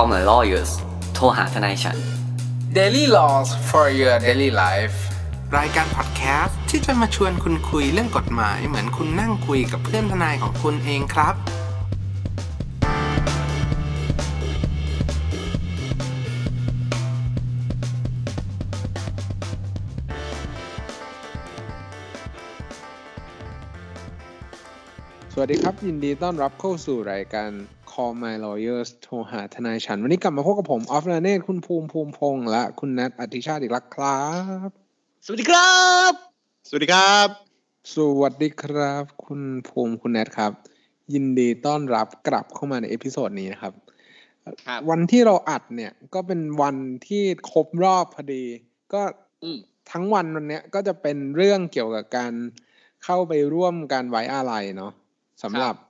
call my lawyers โทรหาทนายฉัน Daily Laws for your daily life รายการพอดแคสต์ที่จะมาชวนคุณคุยเรื่องกฎหมาย เหมือนคุณนั่งคุยกับเพื่อนทนายของคุณเองครับ สวัสดีครับ ยินดีต้อนรับเข้าสู่รายการ Call My Lawyers โทรหาทนายฉัน วันนี้กลับมาพบกับผมออฟนาเนตคุณภูมิภูมิพงษ์และคุณนัทอธิชาติอีกแล้วครับ สวัสดีครับ สวัสดีครับ สวัสดีครับ คุณภูมิคุณแนทครับ ยินดีต้อนรับกลับเข้ามาใน episode นี้นะครับครับวันที่เราอัดเนี่ยก็เป็นวันที่ครบรอบพอดี ก็อืมทั้งวันวันเนี้ยก็จะเป็นเรื่องเกี่ยวกับการเข้าไปร่วมการไว้อาลัยเนาะสำหรับอ่า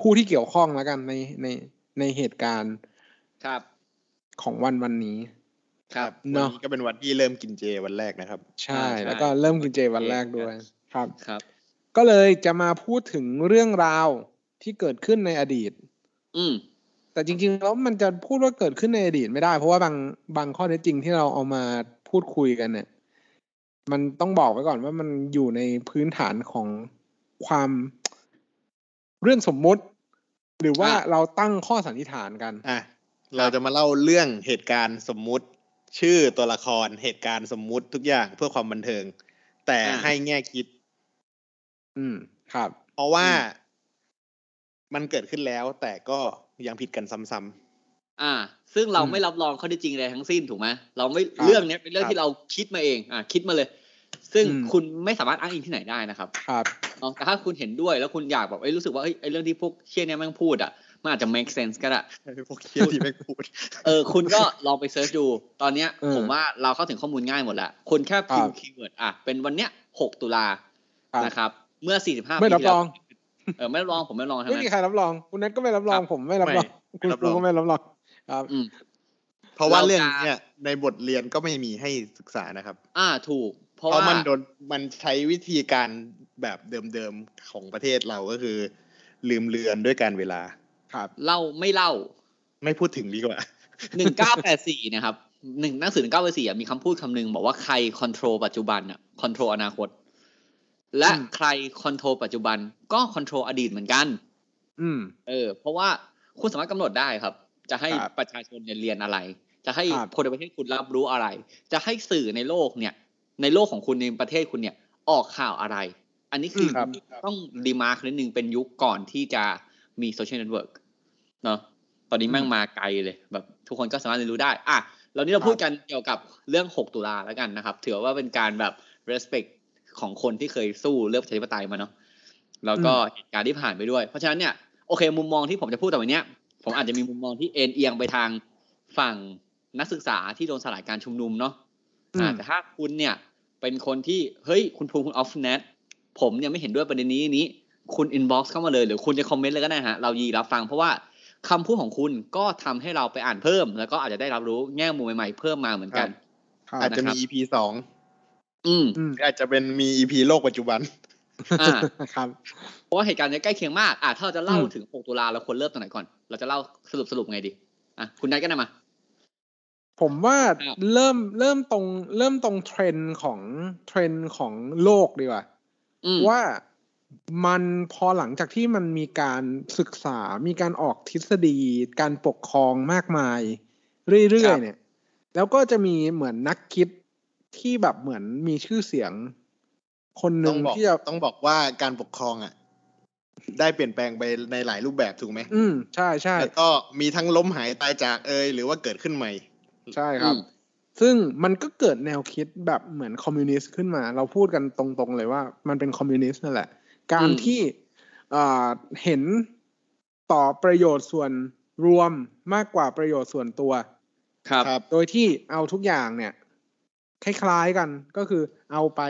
ผู้ที่เกี่ยวข้องแล้วกันในในในเหตุการณ์ครับของวันวันนี้ ครับเนอะวัก็เป็นวันที่เริ่มกินเจวันแรกนะครับใช่อ่าใช่ แล้วก็เริ่มกินเจวันแรกด้วยครับครับ ก็เลยจะมาพูดถึงเรื่องราวที่เกิดขึ้นในอดีต อืมแต่จริงๆแล้วมันจะพูดว่าเกิดขึ้นในอดีตไม่ได้ เพราะว่าบางบางข้อเท็จจริงที่เราเอามาพูดคุยกันเนี่ย มันต้องบอกไว้ก่อนว่ามันอยู่ในพื้นฐานของความ เรื่องสมมุติ หรือว่าอะเราตั้งข้อสันนิษฐานกันอะเราจะมาเล่าเรื่องเหตุการณ์สมมุติ ชื่อตัวละครเหตุการณ์สมมุติทุกอย่างเพื่อความบันเทิง แต่อ่าให้แง่คิด อืมครับ เพราะว่ามันเกิดขึ้นแล้ว แต่ก็ยังผิดกันซ้ำอ่า ซึ่งเราอืมไม่รับรองข้อเท็จจริงอะไรทั้งสิ้นถูกไหมเราไม่ครับเรื่องเนี้ยเป็นเรื่องครับที่เราคิดมาเอง อ่าคิดมาเลย ซึ่งอืมคุณไม่สามารถอ้างอิงที่ไหนได้นะครับ ครับเนาะแต่ถ้าคุณเห็นด้วยแล้วคุณอยากแบบเอ้ยรู้สึกว่าเอ้ยไอ้เรื่องที่พวกเชี่ยเนี้ยแม่งพูดอะมันอาจจะ make sense ก็ได้ๆพวกเคียที่ไม่พูด เออ คุณก็ลองไปเซิร์ชดู ตอนเนี้ยเออผมว่าเราเข้าถึงข้อมูลง่ายหมดแล้วคุณแค่พิมครัพ์บคีย์เวิร์ดอะเป็นวันเนี้ยหกตุลาครับนะครับ เมื่อสี่สิบห้าไม่ปีรับที่รแล้อวงเออไม่รับรองผมไม่รับรองทั้งไม่นั้มีนใครรับรอง คุณนัทก็ไม่รับรองครับผมไม่รับรองไม่คุณไม่รับครูรองก็ไม่รับรองครับอืมเพราะว่าเราจะเรื่องเนี้ยในบทเรียนก็ไม่มีให้ศึกษานะครับ อ่าถูก เพเพราะราะว่ามันโดนมันใช้วิธีการแบบเดิมๆของประเทศเราก็คือ ลืมเลือนด้วยการเวลา ครับเล่าไม่เล่า ไม่พูดถึงดีกว่าหนึ่งเก้าแปดสี่นะครับหนึ่งหนังสือหนึ่งเก้าแปดสี่มีคำพูดคำหนึงบอกว่าใครคอนโทรลปัจจุบันอะคอนโทรลอนาคต และอืมใคร control ปัจจุบันก็ control อดีตเหมือนกัน อืม เออ เพราะว่าคุณสามารถกำหนดได้ครับ จะให้ครับประชาชนเนี่ยเรียนอะไร จะให้ครับคนในประเทศคุณรับรู้อะไร จะให้สื่อในโลกเนี่ย ในโลกของคุณในประเทศคุณเนี่ยออกข่าวอะไร อันนี้คืออครับต้อง remark นิดนึงเป็นยุคก่อนที่จะมี social network เนาะตอนนี้แม่งมาไกลเลยแบบทุกคนก็สามารถเรียนรู้ได้ อะเรานี้เราพูดกันเกี่ยวกับเรื่อง 6 ตุลาแล้วกันนะครับ ถือว่าเป็นการแบบ respect ของคนที่เคยสู้เรื่องประชาธิปไตยมาเนาะแล้วก็เหตุการณ์ที่ผ่านไปด้วย เพราะฉะนั้นเนี่ยโอเค มุมมองที่ผมจะพูดต่อไปเนี้ย ผมอาจจะมีมุมมองที่เอนเอียงไปทางฝั่งนักศึกษาที่โดนสลายการชุมนุมเนาะอ่าอืมแต่ถ้าคุณเนี่ย เป็นคนที่เฮ้ยคุณภูมิคุณออฟเนทผมเนี่ยไม่เห็นด้วยประเด็นนี้นี้ คุณ inbox เข้ามาเลย หรือคุณจะ comment เลยก็ได้ฮะเรายินดีรับฟังเพราะว่าคำพูดของคุณก็ทำให้เราไปอ่านเพิ่ม แล้วก็อาจจะได้รับรู้แง่มุมใหม่ๆเพิ่มมาเหมือนกันครับอาจจะมีนะครับ EP สองอืมอืมอาจจะเป็นมี EP โลกปัจจุบันอ่าครับเพราะว่าเหตุการณ์เนี้ยใกล้เคียงมากอะถ้าเราจะเล่าอืมถึง 6 ตุลาเราควรเริ่มตรงไหนก่อน เราจะเล่าสรุปสรุปไงดีอะคุณนายก็ได้มา ผมว่าครับเริ่มเริ่มตรง เริ่มตรงเทรนด์ของเทรนด์ของโลกดีกว่าอืมว่ามันพอหลังจากที่มันมีการศึกษา มีการออกทฤษฎี การปกครองมากมาย เรื่คอรัยบๆเนี่ย แล้วก็จะมีเหมือนนักคิดที่แบบเหมือนมีชื่อเสียง คนหต้นึ่องงบอกที่จะต้องบอกว่าการปกครองอะ ได้เปลี่ยนแปลงไปในหลายรูปแบบถูกไหมอืมใช่ใช่แล้วก็มีทั้งล้มหายตายจากเอยหรือว่าเกิดขึ้นใหม่ ใช่ครับอืมซึ่งมันก็เกิดแนวคิดแบบเหมือนคอมมิวนิสต์ขึ้นมา เราพูดกันตรงๆเลยว่า มันเป็นคอมมิวนิสต์นั่นแหละ การอืมที่อ่าเห็นต่อประโยชน์ส่วนรวมมากกว่าประโยชน์ส่วนตัวครับครับ โดยที่เอาทุกอย่างเนี่ย คล้าย ๆกันก็คือเอาไป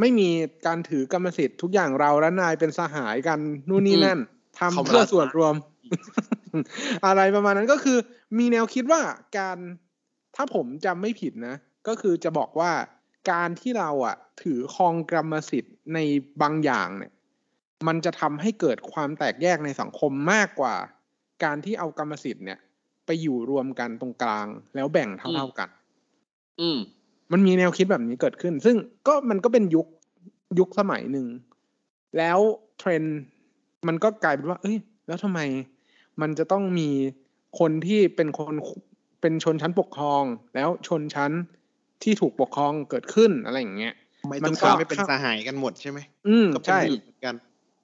ไม่มีการถือกรรมสิทธิ์ทุกอย่างเราและนายเป็นสหายกันนู่นนี่อืมนั่นทำเข้ามาเพื่อส่วนรวม อะไรประมาณนั้นก็คือ มีแนวคิดว่าการถ้าผมจำไม่ผิดนะ ก็คือจะบอกว่าการที่เราอะ ถือครองกรรมสิทธิ์ในบางอย่างเนี่ย มันจะทำให้เกิดความแตกแยกในสังคมมากกว่า การที่เอากรรมสิทธิ์เนี่ย ไปอยู่รวมกันตรงกลาง แล้วแบ่งเท่าๆกัน อืมมันมีแนวคิดแบบนี้เกิดขึ้น ซึ่งก็มันก็เป็นยุคยุคสมัยหนึ่ง แล้วเทรนด์มันก็กลายเป็นว่า เอ้ย แล้วทำไม มันจะต้องมีคนที่เป็นคนเป็นชนชั้นปกครอง แล้วชนชั้นที่ถูกปกครองเกิดขึ้นอะไรอย่างเงี้ยไม่มัต้อนงก็ไม่เป็นสหายกันหมดใช่ไหมอืมก็เป็นใช่มนุษย์เหมือนกัน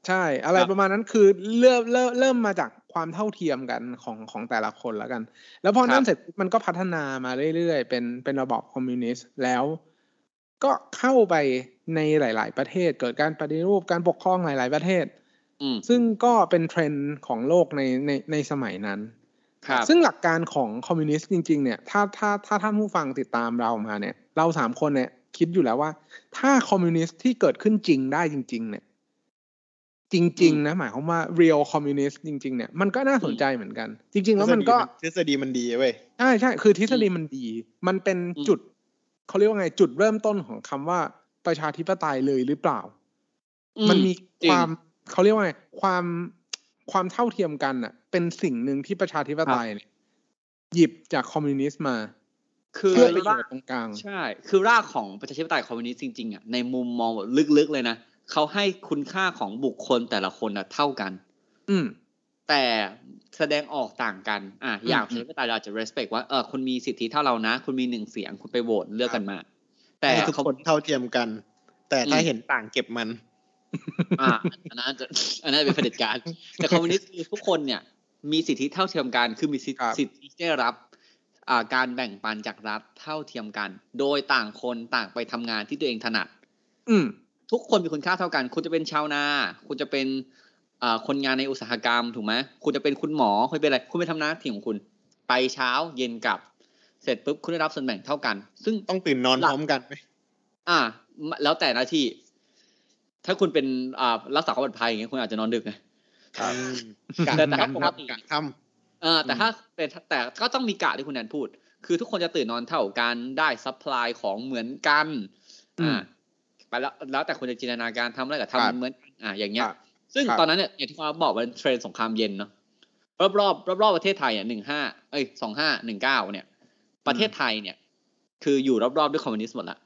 ใช่ อะไรครับประมาณนั้นคือเริ่มเริ่มเริ่มมาจากความเท่าเทียมกันของของแต่ละคนแล้วกัน แล้วพอนั้นเสร็จมันก็พัฒนามาเรื่อยๆ เป็นเป็นระบอบคอมมิวนิสต์แล้วก็เข้าไปในหลาย ๆ ประเทศ เกิดการปฏิรูปการปกครองหลาย ๆ ประเทศอืม ซึ่งก็เป็นเทรนด์ของโลกในในในสมัยนั้นครับซึ่งหลักการของคอมมิวนิสต์จริง ๆ เนี่ย ถ้าถ้าถ้าท่านผู้ฟังติดตามเรามาเนี่ย เราสามคนเนี่ยคิดอยู่แล้วว่า ถ้าคอมมิวนิสต์ที่เกิดขึ้นจริงได้จริง ๆ เนี่ย จริง ๆ นะหมายความว่า real communist จริง ๆ เนี่ยมันก็น่าสนใจเหมือนกัน จริง ๆ แล้วมันก็ทฤษฎีมันดีเว้ยใช่ใช่คือทฤษฎีมันดี มันเป็นอืมจุดเขาเรียกว่าไงจุดเริ่มต้นของคำว่าประชาธิปไตยเลยหรือเปล่า มันมีจริงความ เขาเรียกว่าไงความความเท่าเทียมกันอะ เป็นสิ่งหนึ่งที่ประชาธิปไตยเนี่ยหยิบจากคอมมิวนิสต์มา คือเพื่อประโยรากชน์ตรงกลางใช่ คือรากของประชาธิปไตยคอมมิวนิสต์จริงๆอะในมุมมองแบบลึกๆเลยนะเขาให้คุณค่าของบุคคลแต่ละคนอะเท่ากัน อืมแต่แสดงออกต่างกัน อะอย่างอืประมชาธิปไตยเราอาจจะ respect ว่าเออคุณมีสิทธิเท่าเรานะ คุณมีหนึ่งเสียงคุณไปโหวตเลือกกันมา แต่ให้ทุกเขาคนเท่าเทียมกัน แต่ถ้าอืมเห็นต่างเก็บมัน อ่าอันนั้นจะอันนั้นเป็นเผด็จการแต่คอมมิวนิสต์คือทุกคนเนี่ย มีสิทธิเท่าเทียมกันคือมีสิทธิครับสิทธิที่ได้รับอ่าการแบ่งปันจากรัฐเท่าเทียมกัน โดยต่างคนต่างไปทำงานที่ตัวเองถนัด อืมทุกคนมีคุณค่าเท่ากัน คุณจะเป็นชาวนา คุณจะเป็นอ่าคนงานในอุตสาหกรรมถูกไหมคุณจะเป็นคุณหมอคุณเป็นอะไรคุณไปทำหน้าที่ของคุณ ไปเช้าเย็นกลับ เสร็จปุ๊บคุณได้รับส่วนแบ่งเท่ากัน ซึ่งต้องตื่นนอนพร้อมกันไหมอ่า แล้วแต่หน้าที่ ถ้าคุณเป็นอ่ารักษาความปลอดภัยอย่างเงี้ยคุณอาจจะนอนดึกไงอืมกะแต่แต่กะปกครับติกะทเออแต่ถ้าแต่แต่ก็ต้องมีกะที่คุณแนนพูด คือทุกคนจะตื่นนอนเท่ากันได้ซัพพลายของเหมือนกันอืมอ่าไปแล้วแล้วแต่คุณจะจินตนาการทำอะไรกับครับทำเหมือนกันอ่าอย่างเงี้ยครับซึ่งครับตอนนั้นเนี่ยอย่างที่เขาบอกว่าเป็นเทรนด์สงครามเย็นเนาะรอบรอบรอบรอบๆประเทศไทยอะหนึ่งห้าเอ้ยสองห้าหนึ่งเก้าเนี่ย ประเทศไทยเนี่ย คืออยู่รอบๆด้วยคอมมิวนิสต์หมดละ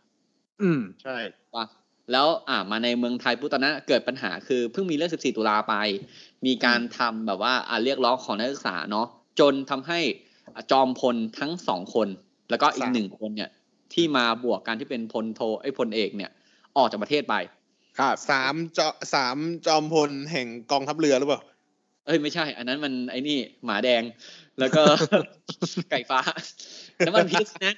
อืมำใช่ว่า แล้วอ่ามาในเมืองไทยปุ๊บตอนนั้นเกิดปัญหาคือเพิ่งมีเรื่อง 14 ตุลาไป มีการทำแบบว่าอ่าเรียกร้องของนักศึกษาเนาะจนทำให้อ่าจอมพลทั้งสองคน แล้วก็อีกหนึ่งคนเนี่ย ที่มาบวกกันที่เป็นพลโทไอ้ยพลเอกเนี่ย ออกจากประเทศไป ครับสามจอสามจอมพลแห่งกองทัพเรือหรือเปล่าเอ้ยไม่ใช่ อันนั้นมันไอ้นี่หมาแดง แล้วก็ไก่ฟ้าแล้วมันพีชนะ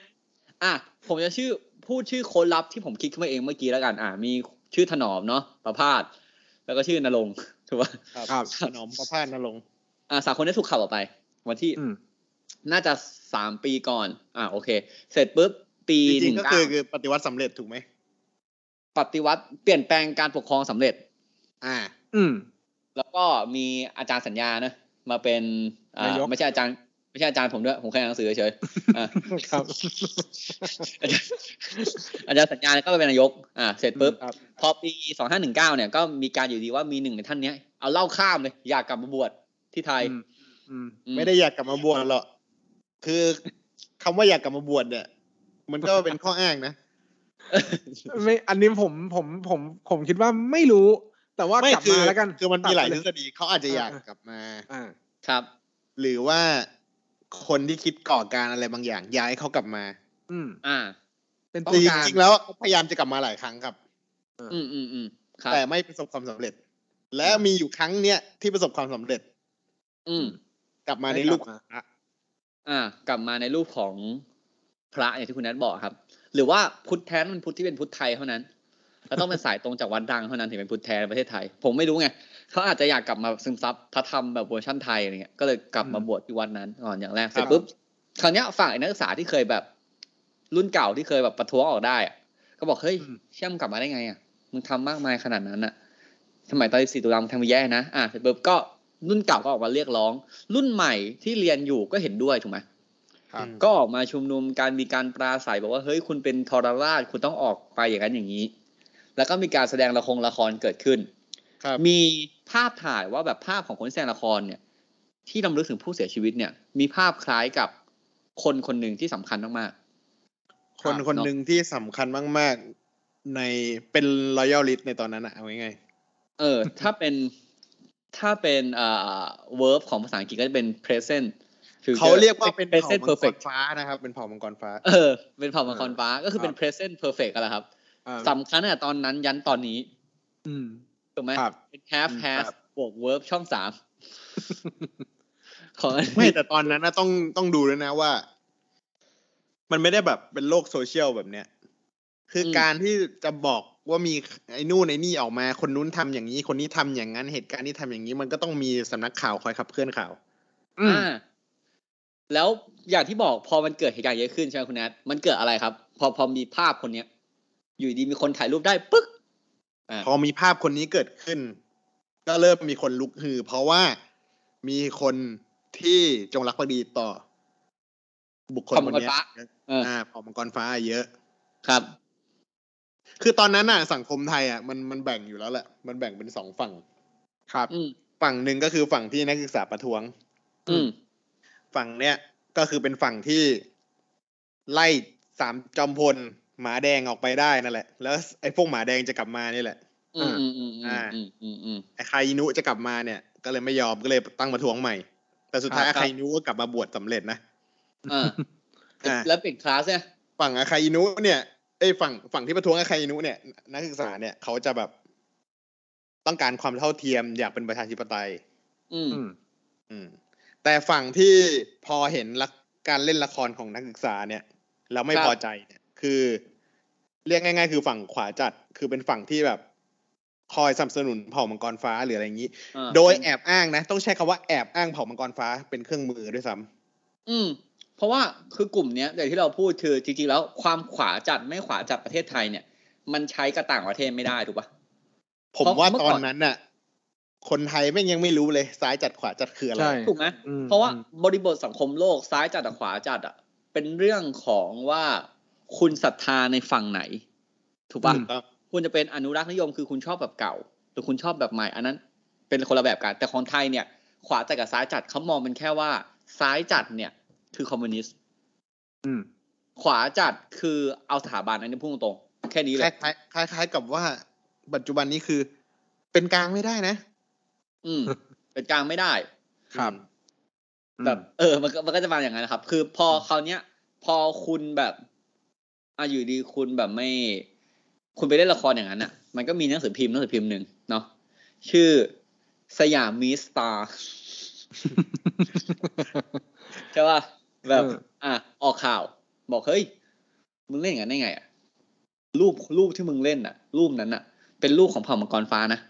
อะผมจะชื่อ พูดชื่อคนลับที่ผมคิดขึ้นมาเองเมื่อกี้แล้วกัน อะมีชื่อถนอมเนาะประพาสแล้วก็ชื่อนรงค์ถูกป่ะครับขนมประพาสนรงค์อ่าสามคนนี้ถูกขับออกไป วันที่อืมน่าจะสามปีก่อน อ่าโอเค เสร็จปุ๊บปีจหรินึ่งงๆก็เก้าคือคือปฏิวัติสำเร็จถูกไหมปฏิวัติเปลี่ยนแปลงการปกครองสำเร็จ อ่า อืม แล้วก็มีอาจารย์สัญญานะมาเป็นอ่านายกไม่ใช่อาจารย์ ไม่ใช่อาจารย์ผมด้วย ผมแค่อ่านหนังสือเฉยๆอ่าครับ อาจารย์สัญญาเนี่ยก็ไปเป็นนายก อ่า เสร็จปุ๊บครับพอปีสองห้าหนึ่งเก้าเนี่ยก็มีการอยู่ดีว่ามีหนึ่งในท่านเนี้ย เอาเหล่าข้ามเลย อยากกลับมาบวชที่ไทยอืมอืมอืไม่ได้อยากกลับมาบวชหรอก คือคำว่าอยากกลับมาบวชเนี่ย มันก็เป็นข้ออ้างนะ ไม่ อันนี้ผม ผม ผม ผมคิดว่าไม่รู้ แต่ว่าไม่กลับคือมาแล้วกัน คือมันมีหลายตัทดฤไปษฎีเขาอาจจะอยากอ่ากลับมา อ่า ครับ หรือว่า คนที่คิดก่อการอะไรบางอย่าง ย้ายเขากลับมา อืม อ่า เป็นจต้องการริงๆแล้วเขาพยายามจะกลับมาหลายครั้งครับ อืมอืมอืมครับแต่ไม่ประสบความสำเร็จ และมีอยู่ครั้งเนี้ยที่ประสบความสำเร็จ อืม กลับมาในได้กลับรูปมาพระอ่า กลับมาในรูปของพระอย่างที่คุณนัทบอกครับ หรือว่าพุทธแท้มันพุทธที่เป็นพุทธไทยเท่านั้น แล้วต้องเป็นสายตรงจากวัดดังเท่านั้นถึงเป็นพุทธแท้ในประเทศไทย ผมไม่รู้ไงเขาอาจจะอยากกลับมาซึมซับพระธรรมแบบเวอร์ชันไทยอะไรเงี้ยก็เลยกลับมาบวชที่วัดนั้นก่อนอย่างแรกเสร็จปุ๊บคราวเนี้ยฝั่งไอ้นักศึกษาที่เคยแบบรุ่นเก่าที่เคยแบบประท้วงออกได้อะก็บอกเฮ้ยอืมเชื่อมงกลับมาได้ไงอะมึงทำมากมายขนาดนั้นอะสมัยตอนสี่ตุลามึงทำมาแย่นะอะเสร็จปุ๊บก็รุ่นเก่าก็ออกมาเรียกร้อง รุ่นใหม่ที่เรียนอยู่ก็เห็นด้วยถูกไหมครับก็ออกมาชุมนุมการมีการปราศัยบอกว่าเฮ้ยคุณเป็นทรราชคุณต้องออกไปอย่างนั้นอย่างนี้ แล้วก็มีการแสดงละครละครเกิดขึ้นครับมีภาพถ่ายว่าแบบภาพของคนที่แสดงละครเนี่ย ที่รำลึกถึงผู้เสียชีวิตเนี่ย มีภาพคล้ายกับคนคนหนึ่งที่สำคัญมากคนคนหนึ่งที่สำคัญมาก ๆ ในเป็น loyal list ในตอนนั้นอะเอาง่ายๆเออ ถ้าเป็นถ้าเป็นเอ่อ verb ของภาษาอังกฤษก็จะเป็น present ๆ future เขาเรียกว่าเป็นเผ่า present มังกร perfect ฟ้านะครับ เป็นเผ่ามังกรฟ้า เออ เป็นเผ่ามังกรฟ้าก็คือเป็น present perfect กันแหละครับอ่า สำคัญตั้งแต่ตอนนั้นยันตอนนี้ อืมถูกไหมครับเป็น have อืม has ครับบวก verb ช่องสามของอันนี้ไม่แต่ตอนนั้นนะต้องต้องดูด้วยนะว่า มันไม่ได้แบบเป็นโลกโซเชียลแบบเนี้ย คืออมการที่จะบอกว่ามีไอ้นู่นไอ้นี่ออกมา คนนู้นทำอย่างนี้ คนนี้ทำอย่างนั้น เหตุการณ์นี้ทำอย่างนี้ มันก็ต้องมีสำนักข่าวคอยขับเคลื่อนข่าวอืมอ่า แล้วอย่างที่บอกพอมันเกิดเหตุการณ์เยอะขึ้นใช่ไหมคุณแอดมันเกิดอะไรครับ พอพอมีภาพคนเนี้ย อยู่ดีมีคนถ่ายรูปได้ปึ๊กอ่าพอมีภาพคนนี้เกิดขึ้น ก็เริ่มมีคนลุกฮือ เพราะว่ามีคนที่จงรักภักดีต่อ บุคคลของคมันงกรเนี้ยฟ้าเอออ่าเผ่ามังกรฟ้าเยอะ ครับ คือตอนนั้นน่ะ สังคมไทยอะมันมันแบ่งอยู่แล้วแหละมันแบ่งเป็นสองฝั่ง ครับอืมฝั่งหนึ่งก็คือฝั่งที่นักศึกษาประท้วง อืมฝั่งเนี้ยก็คือเป็นฝั่งที่ไล่สามจอมพล หมาแดงออกไปได้นั่นแหละ แล้วไอ้พวกหมาแดงจะกลับมานี่แหละอืมอืมอืมอือ่ามอืมอืมอืมไอ้คาอินุจะกลับมาเนี่ย ก็เลยไม่ยอมก็เลยตั้งประท้วงใหม่ แต่สุดท้ายครัอาบคาอินุก็กลับมาบวชสำเร็จนะอ่าอ่าแล้วเป็นคลาสเนี่ยฝั่งอาคาอินุเนี่ยไอ้ยฝั่งฝั่งที่ประท้วงอาคาอินุเนี่ยนักศึกษาเนี่ยเขาจะแบบต้องการความเท่าเทียมอยากเป็นประชาธิปไตย อืม อืมอืมแต่ฝั่งที่พอเห็นละการเล่นละครของนักศึกษาเนี่ยแล้วไม่ครับพอใจเนี่ย คือเรียกง่าย ๆ คือฝั่งขวาจัดคือเป็นฝั่งที่แบบคอยสนับสนุนเผ่ามังกรฟ้าหรืออะไรอย่างนี้อ่าโดยแอบอ้างนะ ต้องใช้คำว่าแอบอ้างเผ่ามังกรฟ้าเป็นเครื่องมือด้วยซ้ำอืม เพราะว่าคือกลุ่มเนี้ยอย่างที่เราพูดคือจริงๆแล้วความขวาจัดไม่ขวาจัดประเทศไทยเนี่ย มันใช้กับต่างประเทศไม่ได้ถูกปะผมเพราะว่าเมื่อตก่ออนนนั้นน่ะ คนไทยแม่งยังไม่รู้เลยซ้ายจัดขวาจัดคืออะไรใช่ถูกไหมอืมเพราะว่าอืมบริบทสังคมโลกซ้ายจัดกับขวาจัดอะเป็นเรื่องของว่า คุณศรัทธาในฝั่งไหน ถูกปะอืมครับคุณจะเป็นอนุรักษ์นิยมคือคุณชอบแบบเก่า หรือคุณชอบแบบใหม่ อันนั้น เป็นคนละแบบกันแต่ของไทยเนี่ย ขวาจัดกับซ้ายจัดเขามองเป็นแค่ว่า ซ้ายจัดเนี่ย คือคอมมิวนิสต์อืมขวาจัดคือเอาสถาบันอันนี้พูดตรงๆแค่นี้คเลยล้ายๆคล้ายคล้ายๆกับว่า ปัจจุบันนี้คือ เป็นกลางไม่ได้นะ อืม เป็นกลางไม่ได้ครับแบบเออ มันก็มันก็จะมาอย่างนั้นนะครับ คือพอคราวเนี้ย พอคุณแบบ อะอยู่ดีคุณแบบไม่ คุณไปเล่นละครอย่างนั้นอะ มันก็มีหนังสือพิมพ์หนังสือพิมพ์หนึ่งเนาะชื่อสยามมีสตาร์ใช่ป่ะแบบเอออะออกข่าว บอกเฮ้ยมึงเล่นอย่างนั้นได้ไงอะรูปรูปที่มึงเล่นอะ รูปนั้นอะ เป็นรูปของเผ่ามังกรฟ้านะ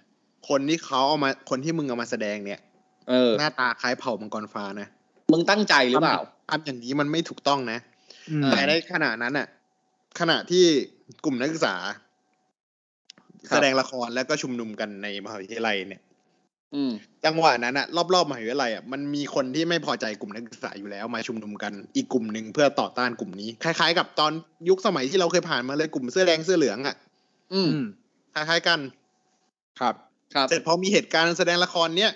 คนที่เขาเอามาคนที่มึงเอามาแสดงเนี่ย เออ หน้าตาคล้ายเผ่ามังกรฟ้านะมึงตั้งใจหรือเปล่าทำอย่างนี้มันไม่ถูกต้องนะอืมอ่าแต่ในขณะนั้นน่ะ ขณะที่กลุ่มนักศึกษาครับแสดงละครแล้วก็ชุมนุมกันในมหาวิทยาลัยเนี่ยอืมจังหวะนั้นอะรอบๆมหาวิทยาลัยอะมันมีคนที่ไม่พอใจกลุ่มนักศึกษาอยู่แล้วมาชุมนุมกันอีกกลุ่มหนึ่งเพื่อต่อต้านกลุ่มนี้คล้ายๆ กับตอนยุคสมัยที่เราเคยผ่านมาเลยกลุ่มเสื้อแดงเสื้อเหลืองอะอืมอืมคล้ายๆกัน ครับ ครับเสร็จพอมีเหตุการณ์แสดงละครเนี้ย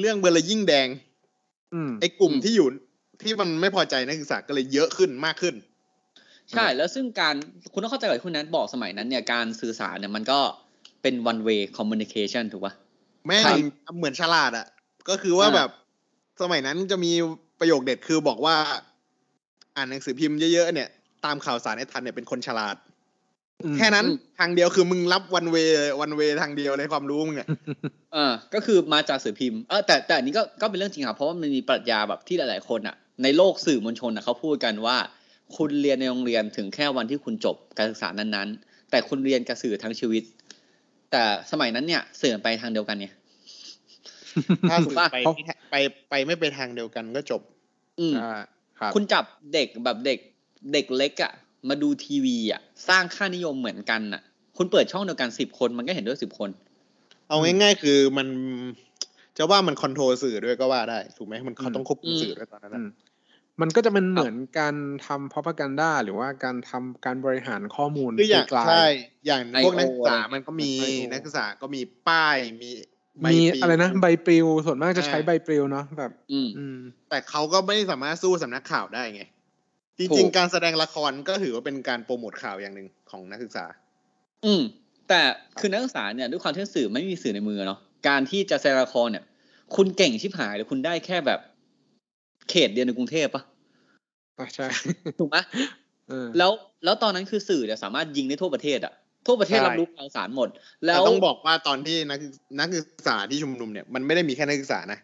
เรื่องเบอร์ละยิ่งแดงอืมไอ้กลุ่มอืมที่อยู่ที่มันไม่พอใจนักศึกษาก็เลยเยอะขึ้นมากขึ้น ใช่แล้วซึ่งการคุณต้องเข้าใจกับที่คุณนัทบอกสมัยนั้นเนี่ยการสื่อสารเนี่ยมันก็เป็น one way communication ถูกปะแม่งครับเหมือนฉลาดอะก็คือว่าอ่าแบบสมัยนั้นจะมีประโยคเด็ดคือบอกว่า อ่านหนังสือพิมพ์เยอะๆเนี่ย ตามข่าวสารให้ทันเนี่ยเป็นคนฉลาดอืมแค่นั้นทางเดียวคือมึงรับวันเววันเวทางเดียวเลยความรู้มึงอะอ่าก็คือมาจากสื่อพิมพ์เออแต่แต่อันนี้ก็ก็เป็นเรื่องจริงครับเพราะว่ามันมีปรัชญาแบบที่หลาย ๆ คนอะ ในโลกสื่อมวลชนอะเขาพูดกันว่า คุณเรียนในโรงเรียนถึงแค่วันที่คุณจบการศึกษานั้นๆ แต่คุณเรียนกับสื่อทั้งชีวิต แต่สมัยนั้นเนี่ยสื่อไปทางเดียวกันเนี่ยถ้าถูสื่กอปะไปไปไปไม่ไปทางเดียวกันก็จบ อืมอ่าครับคุณจับเด็กแบบเด็กเด็กเล็กอะ่ะ มาดูทีวีอะ่ะ สร้างค่านิยมเหมือนกันอะ คุณเปิดช่องเดียวกันสิบคนมันก็เห็นด้วยสิบคน เอาง่ายๆคือมันจะว่ามันคอนโทรลสื่อด้วยก็ว่าได้ ถูกไหมมันเขาต้องควบคุมสื่อด้วยตอนนั้นอือะ มมันก็จะเป็นเหมือนการทำพ r o p a g a n d a หรือว่าการทำการบริหารข้อมูลคืออย่างไกลๆใช่อย่าง IO พวกนักศึกษาอะไรมันก็มี IO นักศึกษาก็มีป้ายมีใบมีปลิวอะไรนะใบปลิวส่วนมากจะใช้อ่าใบปลิวเนาะแบบอืมอืมแต่เขาก็ไม่สามารถสู้สำนักข่าวได้ไงจถูริงกๆการแสดงละครก็ถือว่าเป็นการโปรโมทข่าวอย่างหนึ่งของนักศึกษา อืม แต่คือนักศึกษาเนี่ยด้วยความที่สื่อไม่มีสื่อในมือเนาะการที่จะแสดงละครเนี่ย คุณเก่งชิบหายหรือคุณได้แค่แบบ เขตเดียวในกรุงเทพปะอะใช่ถูกไหมเออแล้วแล้วตอนนั้นคือสื่อเนี่ยสามารถยิงได้ทั่วประเทศอะทั่วประเทศใช่รับรู้ข่าวสารหมด แล้แต่วต้องบอกว่าตอนที่นักนักศึกษาที่ชุมนุมเนี่ยมันไม่ได้มีแค่นักศึกษานะ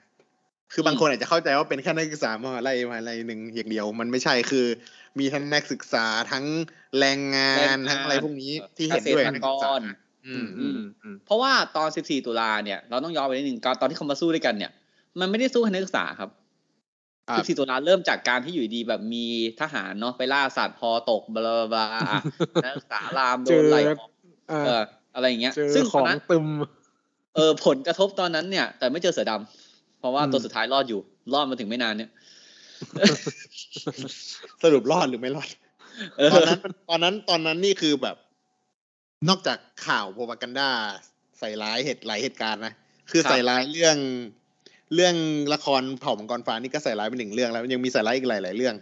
คือบางคนอาจจะเข้าใจว่าเป็นแค่นักศึกษามหาลัยมหาลัยหนึ่งอย่างเดียว มันไม่ใช่คือ มีทั้งนักศึกษาทั้งแรงงาแรงนงานทั้งอะไรพวกนี้ที่เห็นด้วยกับนักศึกษาเกษตรกรอืมอืมอืมเพราะว่าตอน 14 ตุลาเนี่ยเราต้องย้อนไปนิดนึงตอนที่เขามาสู้ด้วยกันเนี่ย มันไม่ได้สู้ให้นักศึกษาครับ ครับ14ตุลาเริ่มจากการที่อยู่ดีแบบมีทหารเนาะไปล่าสัตว์พอตกบลาบลาบลาอะนักศึกษารามโดเจนอไล่ออกอ่าเออ อะไรอย่างเงี้ยเจอซึ่งขตออนงนั้นตึม เออผลกระทบตอนนั้นเนี่ย แต่ไม่เจอเสือดำเพราะว่าอืมตัวสุดท้ายรอดอยู่ รอดมาถึงไม่นานเนี่ย สรุปรอดหรือไม่รอดเออตอนนั้นตอนนั้นตอนนั้นนี่คือแบบ นอกจากข่าวโพปากันดาใส่ร้ายเหตุหลายเหตุการณ์นะ คือครับใส่ร้ายเรื่อง เรื่องละครเผ่ามังกรฟ้านี่ก็ใส่ร้ายไปหนึ่งเรื่องแล้วยังมีใส่ร้ายอีกหลาย ๆ เรื่อง